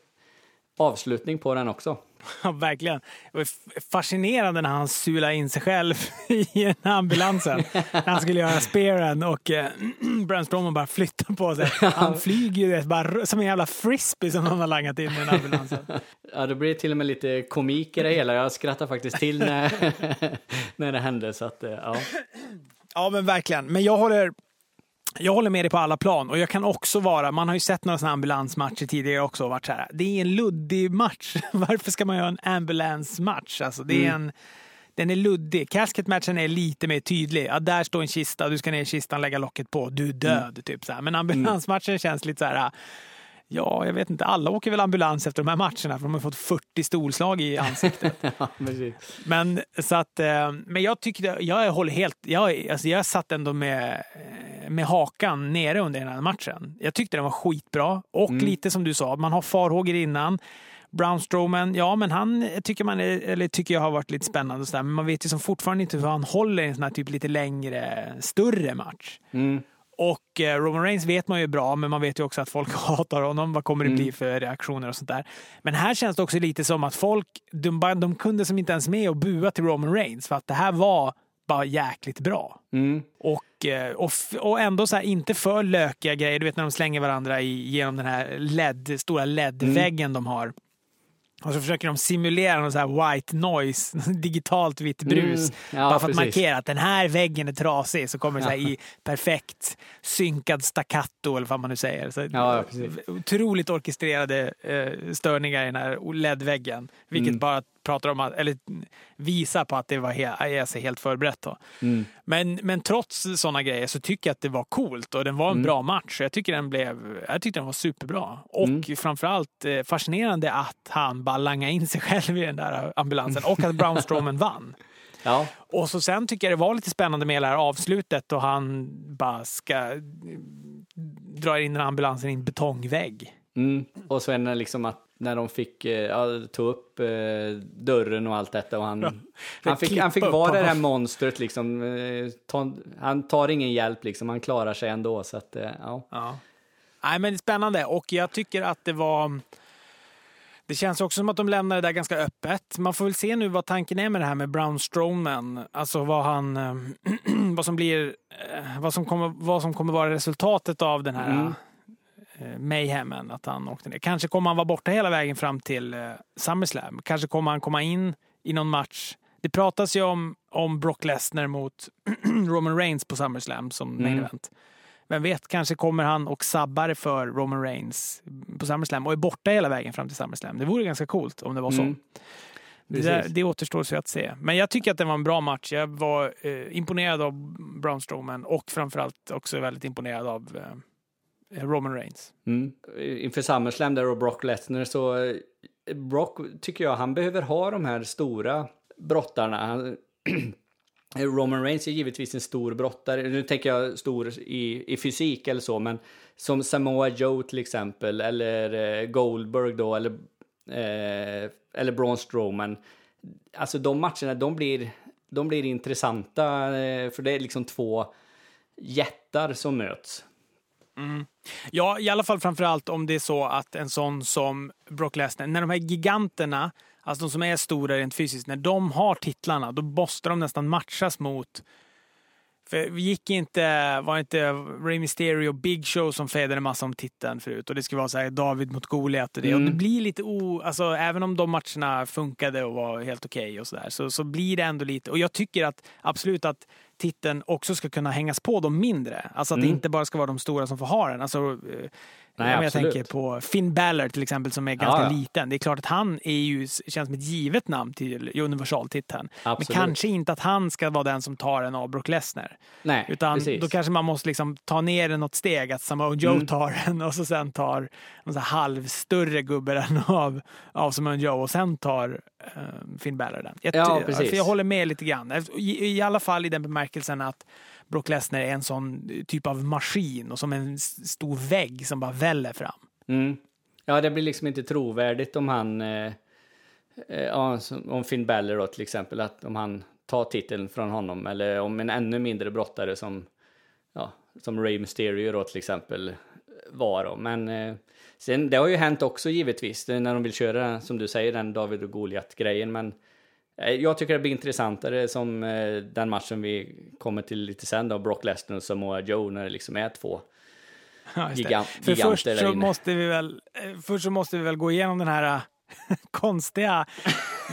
avslutning på den också. Ja, verkligen. Det var fascinerande när han sulade in sig själv i ambulansen. när han skulle göra spearen och eh, Strowman bara flyttar på sig. Han flyger ju bara som en jävla frisbee som någon har langat in i den ambulansen. Ja, det blir till och med lite komik i det hela. Jag skrattar faktiskt till när, när det hände. Så att, eh, ja. Ja, men verkligen. Men jag håller, jag håller med dig på alla plan. Och jag kan också vara, man har ju sett några sådana ambulansmatcher tidigare också och varit så här, det är en luddig match. Varför ska man göra en ambulansmatch? Alltså, det är en, den är luddig. Casket-matchen är lite mer tydlig. Ja, där står en kista, du ska ner i kistan, lägga locket på, du är död. Typ så här. Men ambulansmatchen känns lite så här, ja, jag vet inte, alla åker väl ambulans efter de här matcherna, för de har fått 40 stolslag i ansiktet. ja. Men så att, eh, men jag tyckte, jag håller helt, jag, alltså jag satt ändå med, eh, med hakan nere under den här matchen. Jag tyckte den var skitbra och lite som du sa, man har farhågor innan. Brown Strowman, ja men han tycker man eller tycker jag har varit lite spännande och sådär, men man vet ju som fortfarande inte hur han håller i en sån här typ lite längre, större match. Och eh, Roman Reigns vet man ju bra, men man vet ju också att folk hatar honom. Vad kommer det bli för reaktioner och sånt där. Men här känns det också lite som att folk, de, de kunde som inte ens med och bua till Roman Reigns för att det här var bara jäkligt bra. Och, eh, och, och ändå så här, inte för lökiga grejer. Du vet när de slänger varandra i, genom den här LED, stora LED-väggen de har. Och så försöker de simulera någon så här white noise, digitalt vitt brus. Mm, ja, bara för att precis. markera att den här väggen är trasig. Så kommer det så här i perfekt synkad staccato eller vad man nu säger. Så Ja, otroligt orkestrerade eh, störningar i den här LED-väggen. Vilket Mm. bara pratar om att, eller visar på att det var he- helt förberett. Då. Mm. Men, men trots sådana grejer så tycker jag att det var coolt och den var en Mm. bra match. Jag tycker den blev, jag tyckte den var superbra. Och Mm. framförallt eh, fascinerande att han bara langade in sig själv i den där ambulansen och att Brown Strowman vann. Ja, Och så sen tycker jag det var lite spännande med det här avslutet och han bara ska eh, dra in den ambulansen i en betongvägg. mm. och sen liksom att när de fick eh, ja, ta upp eh, dörren och allt detta och han, han, fick, han fick vara det här monstret liksom. Eh, ta, han tar ingen hjälp liksom, han klarar sig ändå. Så att, eh, ja. Ja. Nej, men det är spännande och jag tycker att det var... Det känns också som att de lämnar det där ganska öppet. Man får väl se nu vad tanken är med det här med Brown Strowman. Alltså vad han... eh, vad som blir... eh, Vad som kommer, vad som kommer vara resultatet av den här Mm. Eh, mayhemen. Att han åkte ner. Kanske kommer han vara borta hela vägen fram till eh, SummerSlam. Kanske kommer han komma in i någon match. Det pratas ju om, om Brock Lesnar mot Roman Reigns på SummerSlam som main Mm. event. Vem vet, kanske kommer han och sabbar för Roman Reigns på SummerSlam och är borta hela vägen fram till SummerSlam. Det vore ganska coolt om det var så. Mm. Det, där, det återstår sig att se. Men jag tycker att det var en bra match. Jag var eh, imponerad av Braun Strowman och framförallt också väldigt imponerad av eh, Eh, Roman Reigns. Mm. Inför SummerSlam där och Brock Lesnar så eh, Brock tycker jag han behöver ha de här stora brottarna. Eh, Roman Reigns är givetvis en stor brottare. Nu tänker jag stor i, i fysik eller så, men som Samoa Joe till exempel, eller Goldberg då, eller, eh, eller Braun Strowman. Alltså de matcherna, de blir, de blir intressanta, för det är liksom två jättar som möts. Ja, i alla fall framförallt om det är så att en sån som Brock Lesnar, när de här giganterna, alltså de som är stora rent fysiskt, när de har titlarna, då måste de nästan matchas mot för gick inte, var inte Rey Mysterio och Big Show som fejdade massa om titeln förut? Och det skulle vara så här David mot Goliat och det. Och det blir lite o, alltså även om de matcherna funkade och var helt okej och sådär så, så blir det ändå lite, och jag tycker att absolut att titeln också ska kunna hängas på de mindre. Alltså att det inte bara ska vara de stora som får ha den. Alltså, eh, Nej, jag, jag absolut. tänker på Finn Balor till exempel som är ganska Ja, ja. liten. Det är klart att han är ju, känns som ett givet namn till universaltiteln. Men Absolut. kanske inte att han ska vara den som tar den av Brock Lesnar. Nej, Utan precis. då kanske man måste liksom ta ner den något steg, att Samoa Joe Mm. tar den och så sen tar en halvstörre gubbe den av, av Samoa Joe och sen tar uh, Finn Balor den. Jag, Ja, precis. För jag håller med lite grann. I, I alla fall i den bemärkelsen att Brock Lesnar är en sån eh, typ av maskin och som en stor vägg som bara väller fram. Mm. Ja, det blir liksom inte trovärdigt om han, eh, eh, om Finn Balor då till exempel, att om han tar titeln från honom, eller om en ännu mindre brottare som, ja, som Ray Mysterio då till exempel var då. Men eh, sen, det har ju hänt också givetvis, när de vill köra, som du säger, den David och Goliat-grejen, men jag tycker det blir intressantare som eh, den matchen vi kommer till lite sen då, Brock Lesnar och Samoa Joe, när det liksom är två Ja. Gigant- För först där så, inne. måste vi väl, eh, först så måste vi väl gå igenom den här eh, konstiga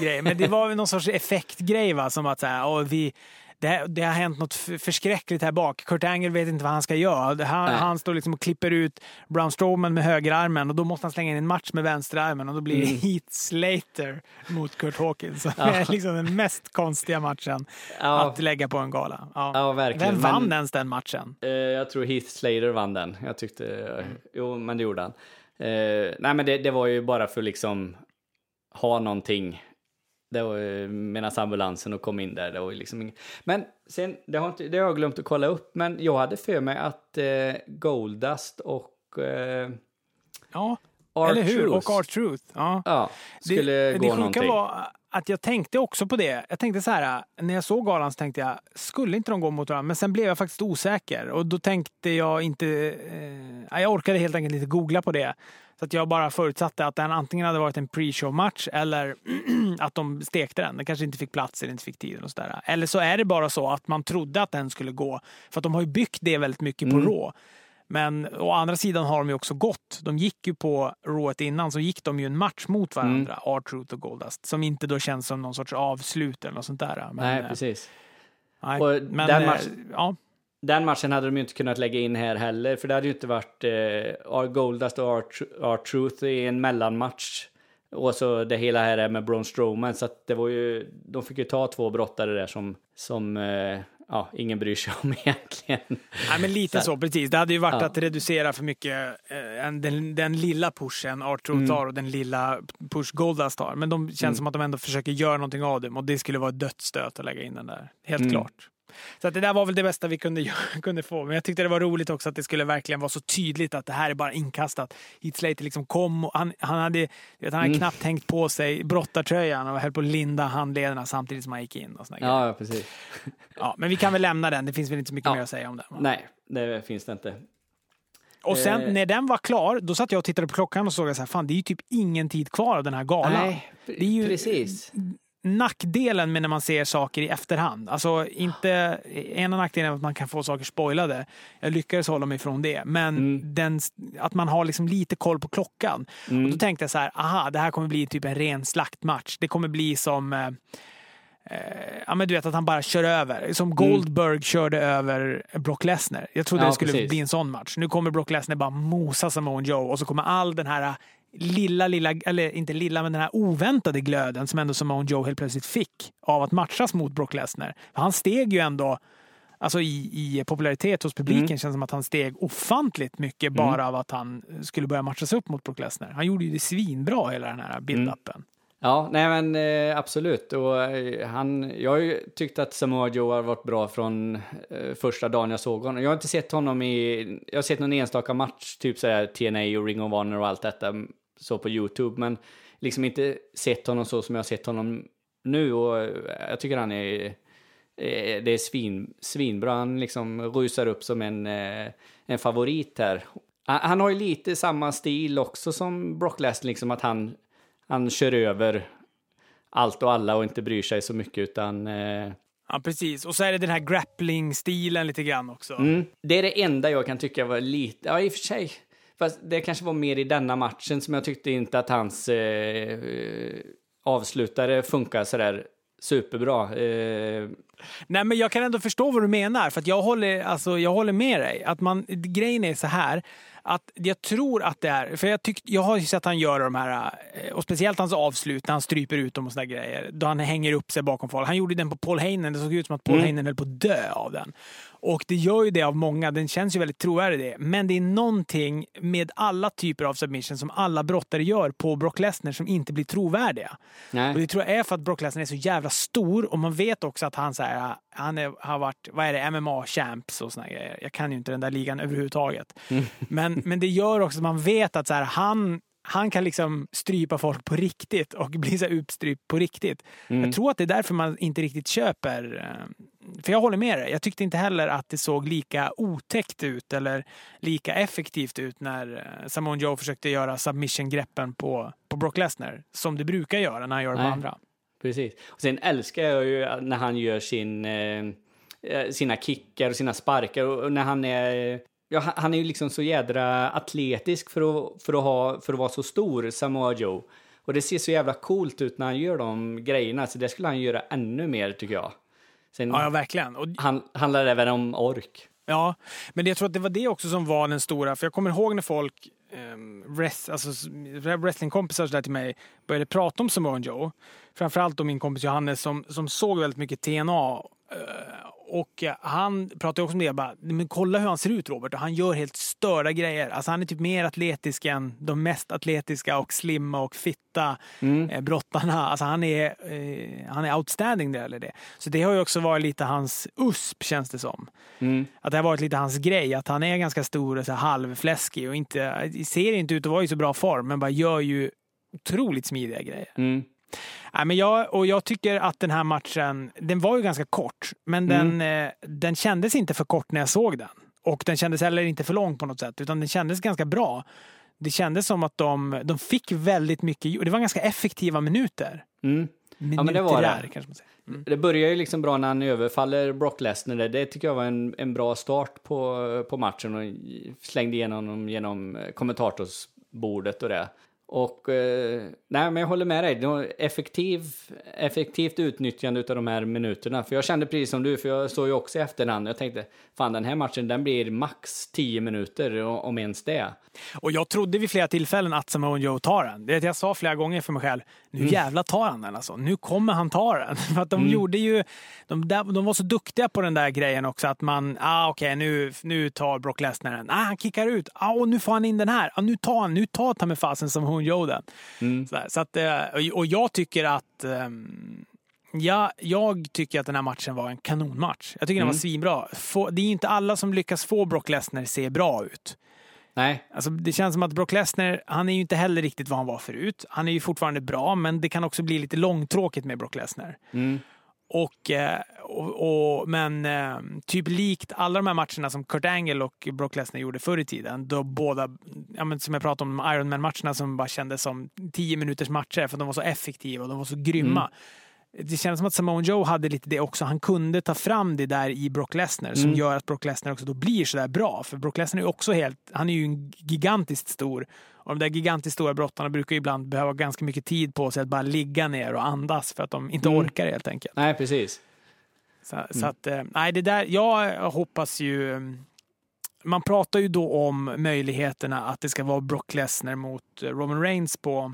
grejen. Men det var väl någon sorts effektgrej va? Som att så här, åh, vi, det, det har hänt något förskräckligt här bak. Kurt Angle vet inte vad han ska göra. Det- Han, han står liksom och klipper ut Braun Strowman med högerarmen och då måste han slänga in en match med vänsterarmen och då blir det Heath Slater mot Kurt Hawkins. Mm. Ja. är liksom den mest konstiga matchen Ja. att lägga på en gala. Ja. Ja, verkligen. Vem vann Men- ens den matchen? Eh, jag tror Heath Slater vann den. Jag tyckte, eh, jo men det gjorde han. Eh, nej men det, det var ju bara för liksom ha någonting. Det var medan ambulansen och kom in där. Det var liksom ing- Men sen, det har, inte, det har jag glömt att kolla upp, men jag hade för mig att eh, Goldust och eh, Ja, Art eller hur? Truth, Och Art Truth. Ja. ja, skulle det, gå det någonting. var att jag tänkte också på det. Jag tänkte så här, när jag såg galan så tänkte jag, skulle inte de gå mot varandra? Men sen blev jag faktiskt osäker och då tänkte jag inte, eh, jag orkade helt enkelt inte googla på det. Så att jag bara förutsatte att den antingen hade varit en pre-show match eller att de stekte den. Den kanske inte fick plats eller inte fick tiden och sådär. Eller så är det bara så att man trodde att den skulle gå. För att de har ju byggt det väldigt mycket på Mm. Raw. Men å andra sidan har de ju också gått. De gick ju på Rawet innan så gick de ju en match mot varandra, Mm. R-Truth och Goldust. Som inte då känns som någon sorts avslut eller något sånt där. Men, Nej, eh, precis. nej. Och men, den eh, match- ja. Den matchen hade de ju inte kunnat lägga in här heller, för det hade ju inte varit eh, Goldust och R-Truth i en mellanmatch. Och så det hela här är med Braun Strowman, så att det var ju, de fick ju ta två brottare där som, som eh, ja, ingen bryr sig om egentligen. Nej, men lite Så så, precis. Det hade ju varit Ja. att reducera för mycket eh, en- den, den lilla pushen R-Truth Mm. tar och den lilla push Goldust har. Men de känns som att de ändå försöker göra någonting av dem och det skulle vara dödsstöt att lägga in den där. Helt Mm. klart. Så att det där var väl det bästa vi kunde, kunde få. Men jag tyckte det var roligt också att det skulle verkligen vara så tydligt att det här är bara inkastat. Heath Slater liksom kom och han, han hade, vet, han hade Mm. knappt hängt på sig brottartröjan och höll på att linda handlederna samtidigt som han gick in. Och såna. Ja, ja, precis. ja, men vi kan väl lämna den. Det finns väl inte så mycket Ja. mer att säga om den. Nej, det finns det inte. Och sen Eh. när den var klar, då satt jag och tittade på klockan och såg att så här, fan, det är ju typ ingen tid kvar av den här galan. Nej, Det är ju- precis. Nackdelen med när man ser saker i efterhand, alltså inte, ena nackdelen är att man kan få saker spoilade. Jag lyckades hålla mig från det. Men Mm. den, att man har liksom lite koll på klockan. Och då tänkte jag så här, aha, det här kommer bli typ en ren slaktmatch. Det kommer bli som eh, eh, ja, men du vet att han bara kör över. Som Goldberg körde över Brock Lesnar. Jag trodde Ja, det skulle precis. bli en sån match. Nu kommer Brock Lesnar bara mosa Samoa Joe och så kommer all den här lilla, lilla, eller inte lilla, men den här oväntade glöden som ändå Samoa Joe helt plötsligt fick av att matchas mot Brock Lesnar. Han steg ju ändå Alltså i, i popularitet hos publiken Mm. känns som att han steg ofantligt mycket bara av att han skulle börja matchas upp mot Brock Lesnar. Han gjorde ju det svinbra hela den här build-upen. Ja, nej men eh, absolut. Och, eh, han, jag har ju tyckt att Samoa Joe har varit bra från eh, första dagen jag såg honom. Jag har inte sett honom i, jag har sett någon enstaka match, typ sådär TNA och Ring of Honor och allt detta, så på YouTube, men liksom inte sett honom så som jag har sett honom nu och jag tycker han är, eh, det är svin, svinbra. Han liksom rusar upp som en, eh, en favorit här. Han, han har ju lite samma stil också som Brock Lesnar, liksom att han han kör över allt och alla och inte bryr sig så mycket utan... Eh, Ja, precis. Och så är det den här grappling-stilen lite grann också. mm, det är det enda jag kan tycka var lite... Ja, i och för sig. Fast det kanske var mer i denna matchen som jag tyckte inte att hans eh, avslutare funkar sådär superbra. Eh, Nej, men jag kan ändå förstå vad du menar, för jag håller, alltså, jag håller med dig. Att man, grejen är så här, att jag tror att det är, för jag, tyck, jag har ju sett han göra de här, eh, och speciellt hans avslut när han stryper ut dem och sådana grejer, då han hänger upp sig bakom folk. Han gjorde den på Paul Heyman, det såg ut som att Paul Mm. Heyman höll på att dö av den. Och det gör ju det av många, den känns ju väldigt trovärdig. Men det är någonting med alla typer av submission som alla brottare gör på Brock Lesnar som inte blir trovärdiga. nej. Och det tror jag är för att Brock Lesnar är så jävla stor och man vet också att han, så här, han är, har varit, vad är det, MMA-champs och såna grejer. Jag kan ju inte den där ligan överhuvudtaget. Men, men det gör också att man vet att så här, han, han kan liksom strypa folk på riktigt och bli så här uppstrypt på riktigt. Jag tror att det är därför man inte riktigt köper eh, för jag håller med dig. Jag tyckte inte heller att det såg lika otäckt ut eller lika effektivt ut när eh, Samoa Joe försökte göra submission-greppen på, på Brock Lesnar som det brukar göra när han gör det på andra. Precis. Och sen älskar jag ju när han gör sin, eh, eh, sina kickar och sina sparkar och när han är... Ja, han- är ju liksom så jädra atletisk för att, för att, ha, för att vara så stor, Samoa Joe. Och det ser så jävla coolt ut när han gör de grejerna, så det skulle han göra ännu mer tycker jag. Sen Ja, ja verkligen. Och, han, handlar även om ork. ja, men jag tror att det var det också som var den stora, för jag kommer ihåg när folk um, rest, alltså, wrestlingkompisar där till mig började prata om Samoa Joe. Framförallt då min kompis Johannes som, som såg väldigt mycket TNA. eh, Och eh, han pratade också om det, bara, men kolla hur han ser ut Robert, och han gör helt störda grejer. Alltså han är typ mer atletisk än de mest atletiska och slimma och fitta eh, brottarna. Alltså han är, eh, han är outstanding där eller det. Så det har ju också varit lite hans USP känns det som. Att det har varit lite hans grej, att han är ganska stor och så halvfläskig och inte, ser inte ut att vara i så bra form, men bara gör ju otroligt smidiga grejer. Mm. Nej, men jag, och jag tycker att den här matchen, den var ju ganska kort, men den, eh, den kändes inte för kort när jag såg den. Och den kändes heller inte för lång på något sätt, utan den kändes ganska bra. Det kändes som att de, de fick väldigt mycket, och det var ganska effektiva minuter. Mm. Minuter men det var det. där, kanske man säger. Mm. Det börjar ju liksom bra när han överfaller Brock Lesnar. där. Det tycker jag var en, en bra start på, på matchen och slängde igenom honom genom kommentatorsbordet och det. Och eh, nej, men jag håller med dig. Effektiv, effektivt utnyttjande av de här minuterna. För jag kände precis som du, för jag såg ju också i efterhand. Jag tänkte, fan den här matchen den blir max 10 minuter, om ens det. Och jag trodde vid flera tillfällen att Samoa Joe tar den. Det jag sa flera gånger för mig själv, nu Mm. jävla tar han den alltså. Nu kommer han ta den. För att de gjorde ju, de, de var så duktiga på den där grejen också att man, ah okej nu, nu tar Brock Lesnar den. Ah, han kickar ut. Ah, och nu får han in den här. Ah, nu tar han, nu tar ta med fasen Samoa Joe den. Mm. Så, att, eh, och- jag tycker att ehm, Ja, jag tycker att den här matchen var en kanonmatch. Jag tycker den var svinbra. Få, det är inte alla som lyckas få Brock Lesnar se bra ut. Nej, Alltså, det känns som att Brock Lesnar, han är ju inte heller riktigt vad han var förut. Han är ju fortfarande bra, men det kan också bli lite långtråkigt med Brock Lesnar. Mm. Och, eh, och, och, men eh, typ likt alla de här matcherna som Kurt Angle och Brock Lesnar gjorde förr i tiden, då båda, ja, men som jag pratade om, Iron man matcherna som bara kändes som 10 minuters matcher för de var så effektiva och de var så grymma. Det känns som att Samoa Joe hade lite det också. Han kunde ta fram det där i Brock Lesnar som gör att Brock Lesnar också då blir så där bra. För Brock Lesnar är ju också helt, han är ju gigantiskt stor. Och de där gigantiskt stora brottarna brukar ibland behöva ganska mycket tid på sig att bara ligga ner och andas för att de inte Mm. orkar helt enkelt. Nej, precis. Så, så att, eh, nej, det där, jag hoppas ju... Man pratar ju då om möjligheterna att det ska vara Brock Lesnar mot eh, Roman Reigns på,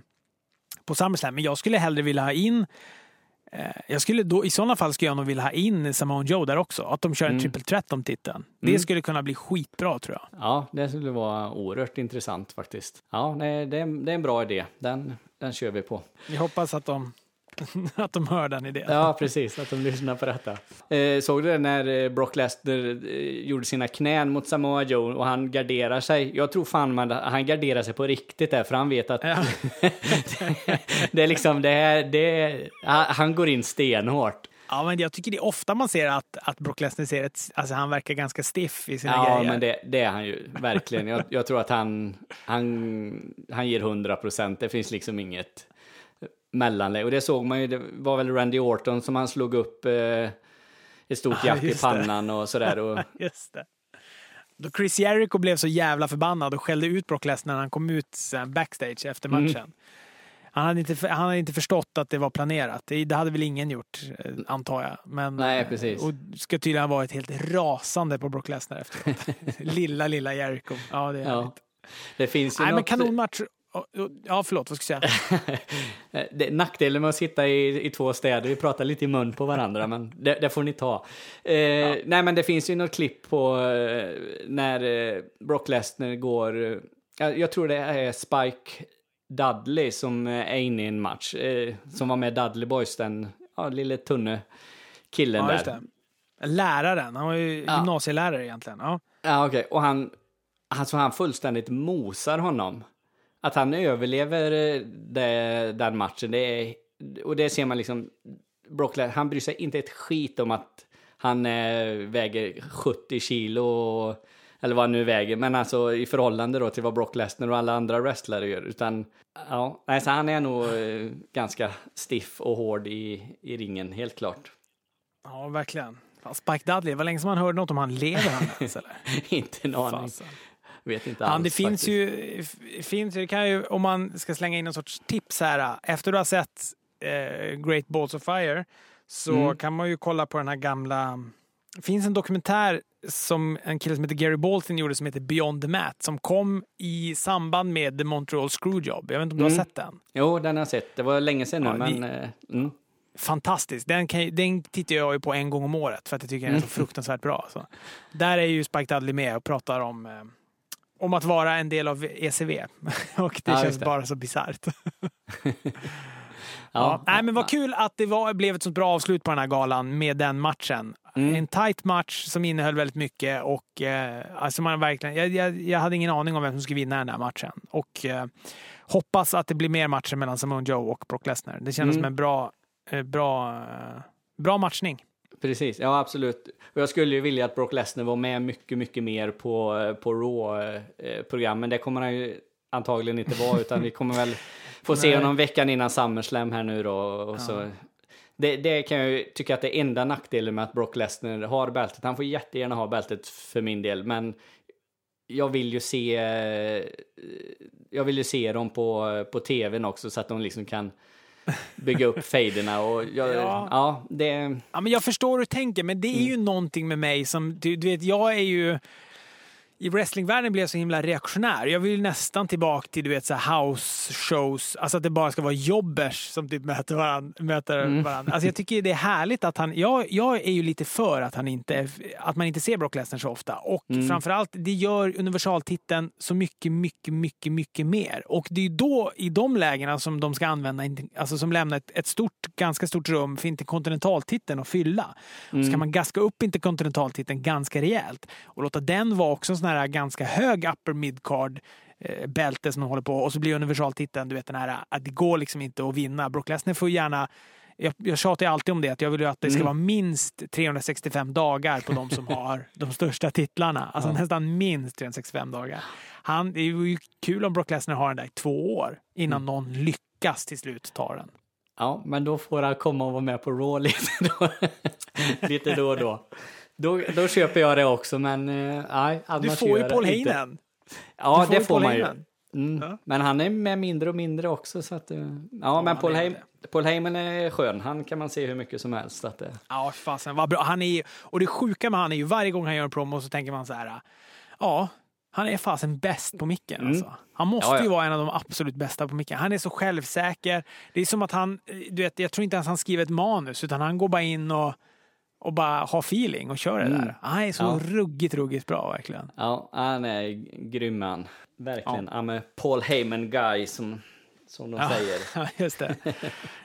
på SummerSlam. Men jag skulle hellre vilja ha in jag skulle då, I sådana fall skulle jag nog vilja ha in Samoa Joe där också. Att de kör en Mm. triple threat om titeln. Det Mm. skulle kunna bli skitbra tror jag. Ja, det skulle vara oerhört intressant faktiskt. Ja, nej, det, är, det är en bra idé. Den, den kör vi på. Jag hoppas att de, att de hör den idén. Ja, precis. Att de lyssnar på detta. Eh, såg du det när eh, Brock Lesnar eh, gjorde sina knän mot Samoa Joe och han garderar sig? Jag tror fan man, han garderar sig på riktigt där, för han vet att Ja. det är liksom det här, det han går in stenhårt. Ja, men jag tycker det är ofta man ser att, att Brock Lesnar ser ett, alltså han verkar ganska stiff i sina Ja, grejer. men det, det är han ju verkligen. Jag, jag tror att han, han, han ger 100 procent. Det finns liksom inget mellanläge. Och det såg man ju, det var väl Randy Orton som han slog upp eh, ett stort Ja, jack i just det. pannan och sådär. Och, Just det. Då Chris Jericho blev så jävla förbannad och skällde ut Brock Lesnar när han kom ut backstage efter Mm. matchen. Han, hade inte, han hade inte förstått att det var planerat. Det, hade väl ingen gjort, eh, antar jag. Men, Nej, eh, precis. Och ska tydligen ha varit helt rasande på Brock Lesnar efteråt. lilla, lilla Jericho. Ja, det är ja. härligt. Det finns ju Nej, men något, kanonmatch. Ja, förlåt, vad ska jag säga? Det, nackdelen med att sitta i, i två städer, vi pratar lite i mun på varandra, men det, det får ni ta. Eh, Nej, men det finns ju något klipp på eh, när eh, Brock Lesnar går, eh, jag, jag tror det är Spike Dudley som eh, är inne i en match, eh, som var med Dudley Boys, den ja, lille tunne killen Ja, där. Läraren, han var ju Ja. gymnasielärare egentligen. Ja. Ja, okej. Och han, alltså han fullständigt mosar honom. Att han överlever eh, det, den matchen, det är, och det ser man liksom, Brock Lesnar, han bryr sig inte ett skit om att han eh, väger 70 kilo, och, eller vad han nu väger, men alltså i förhållande då till vad Brock Lesnar och alla andra wrestlare gör, utan ja, nej, så han är nog eh, ganska stiff och hård i, i ringen, helt klart. ja, verkligen. Fan, Spike Dudley, det var länge som man hörde något om han lever han ens eller? inte en aning. Fasen. Vet inte alls det finns faktiskt. ju, finns, det kan ju, om man ska slänga in en sorts tips här. Efter du har sett eh, Great Balls of Fire så Mm. kan man ju kolla på den här gamla... Det finns en dokumentär som en kille som heter Gary Bolton gjorde som heter Beyond the Mat som kom i samband med The Montreal Screwjob. Jag vet inte om du har Mm. sett den? Jo, den har jag sett. Det var länge sedan nu, Ja, vi- men... eh, mm. Fantastisk. Den, kan, den tittar jag ju på en gång om året för att jag tycker den är så fruktansvärt bra. Så. Där är ju Spike Dudley med och pratar om, eh, om att vara en del av ECV. och det Ja, känns det. bara så bisarrt. Ja, Ja. Nej, men vad kul att det var, blev ett så bra avslut på den här galan med den matchen. Mm. En tight match som innehöll väldigt mycket och eh, alltså man verkligen, jag, jag, jag hade ingen aning om vem som skulle vinna den här matchen. Och eh, hoppas att det blir mer matcher mellan Samoa Joe och Brock Lesnar. Det kändes Mm. som en bra, eh, bra, eh, bra matchning. Precis, ja absolut. Och jag skulle ju vilja att Brock Lesnar var med mycket, mycket mer på, eh, på Raw-programmen. Det kommer han ju antagligen inte vara, utan vi kommer väl få se honom veckan innan SummerSlam här nu då. Och så. Det, det kan jag ju tycka att det är enda nackdelen med att Brock Lesnar har bältet. Han får jättegärna ha bältet för min del, men jag vill ju se, eh, jag vill ju se dem på, på tvn också så att de liksom kan bygga upp fejderna och jag, Ja. ja. det, Ja, men jag förstår hur du tänker, men det är ju någonting med mig som... Du, du vet, jag är ju... I wrestlingvärlden blev jag så himla reaktionär. Jag vill nästan tillbaka till du vet, så house shows, alltså att det bara ska vara jobbers som typ möter varandra. Möter varandra. Alltså jag tycker det är härligt att han... Jag, jag är ju lite för att, han inte, att man inte ser Brock Lesnar så ofta. Och framförallt, det gör universaltiteln så mycket, mycket, mycket, mycket mer. Och det är då, i de lägena, som de ska använda, alltså som lämnar ett, ett stort, ganska stort rum för interkontinentaltiteln att fylla. Så kan man gaska upp interkontinentaltiteln ganska rejält och låta den vara också en sån här ganska hög upper midcard eh, bälte som de håller på och så blir universaltiteln, du vet den här att det går liksom inte att vinna. Brock Lesnar får gärna jag, jag tjatar alltid om det, att jag vill ju att det ska vara minst 365 dagar på de som har de största titlarna. Alltså nästan minst 365 dagar. Han, det är ju kul om Brock Lesnar har den där i två år innan någon lyckas till slut ta den. Ja, men då får han komma och vara med på Raw lite då, lite då och då. Då. Då köper jag det också, men eh, nej, annars Du får ju Paul det. Heyman. Ja, får det får man ju. Heyman. Ja. Men han är med mindre och mindre också. Så att, eh, ja, men han Paul, är Heim, det. Paul Heyman är skön. Han kan man se hur mycket som helst. Att, eh, Ja, fasen vad bra. Han är, och det sjuka med han är ju varje gång han gör en promo så tänker man så här. Ja, han är fasen bäst på micken. Alltså. Han måste Mm. Ja, ja. ju vara en av de absolut bästa på micken. Han är så självsäker. Det är som att han, du vet, jag tror inte ens han skriver ett manus utan han går bara in och, och bara har feeling och kör det där. Han är så Mm. Ja. ruggigt, ruggigt bra verkligen. ja, han är grym man. Verkligen. Han är Paul Heyman guy som, som de säger. Ja, just det.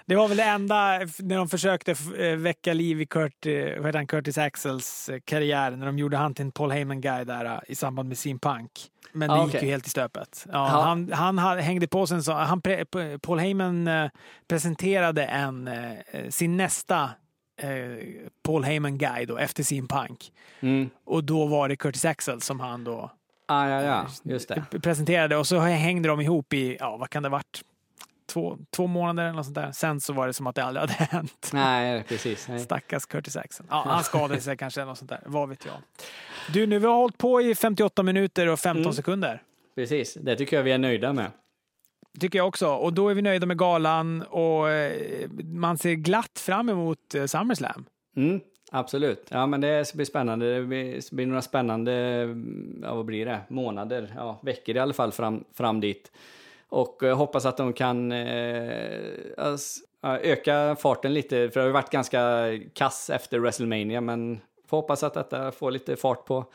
Det var väl det enda när de försökte eh, väcka liv i Kurt, eh, vad han, Curtis Axels eh, karriär när de gjorde han till en Paul Heyman guy där i samband med sin punk. Men det Ah, gick ju helt i stöpet. Ja, Ja. Han, han hängde på sig en sån, han, Paul Heyman presenterade en, sin nästa Paul Heyman guy då efter sin punk. Mm. Och då var det Curtis Axel som han då Ah, ja, ja, just det. presenterade och så hängde de ihop i, ja vad kan det varit? Två, två månader eller något sånt där. Sen så var det som att det aldrig hade hänt. Nej, precis. Nej. Stackars Curtis Axel. Ja, han skadade sig kanske eller något sånt där. Vad vet jag. Du, nu vi har hållit på i 58 minuter och 15 Mm. sekunder. precis. Det tycker jag vi är nöjda med. Tycker jag också. Och då är vi nöjda med galan och eh, man ser glatt fram emot eh, SummerSlam. Mm, absolut. Ja, men det blir spännande. Det blir, blir några spännande, ja, vad blir det, månader, ja, veckor i alla fall fram, fram dit. Och eh, hoppas att de kan eh, öka farten lite, för det har ju varit ganska kass efter WrestleMania, men får hoppas att detta får lite fart på,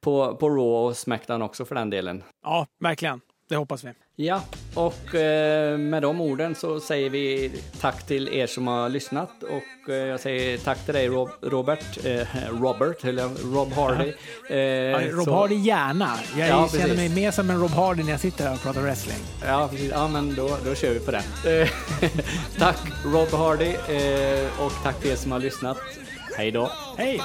på, på Raw och Smackdown också för den delen. Ja, verkligen. Det hoppas vi. Ja, och eh, med de orden så säger vi tack till er som har lyssnat och eh, jag säger tack till dig Rob, Robert, eh, Robert, eller Rob Hardy. Eh, Ja, Rob så- Hardy gärna. Jag Ja, känner precis. mig mer som en Rob Hardy när jag sitter här och pratar wrestling. Ja, precis. Ja, men då, då kör vi på det. Tack Rob Hardy och tack till er som har lyssnat. Hej då. Hej!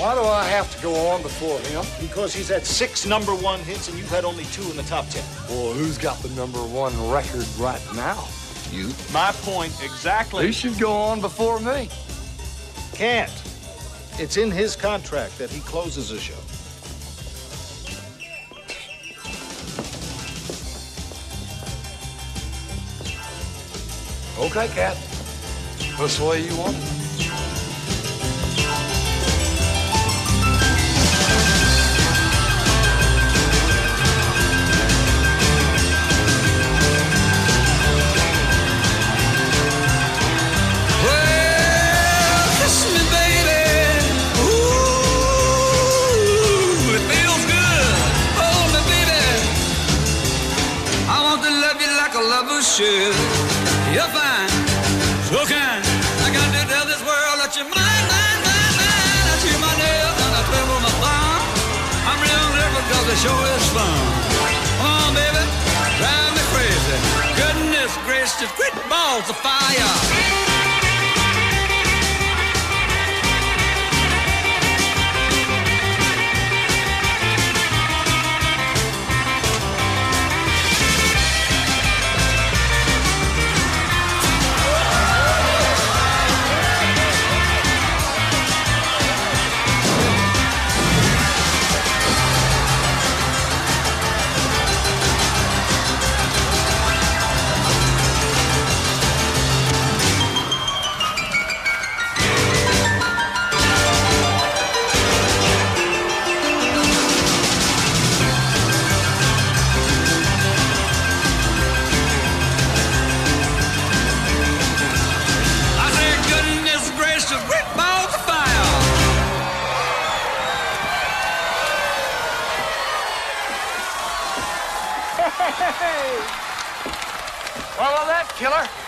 Why do I have to go on before him? Because he's had six number one hits and you've had only two in the top ten. Well, who's got the number one record right now? You. My point exactly. He should go on before me. can't. It's in his contract that he closes the show. Okay, Cat. That's the way you want it. The is fun. Come on, baby, drive me crazy. Goodness gracious, great balls of fire. Killer.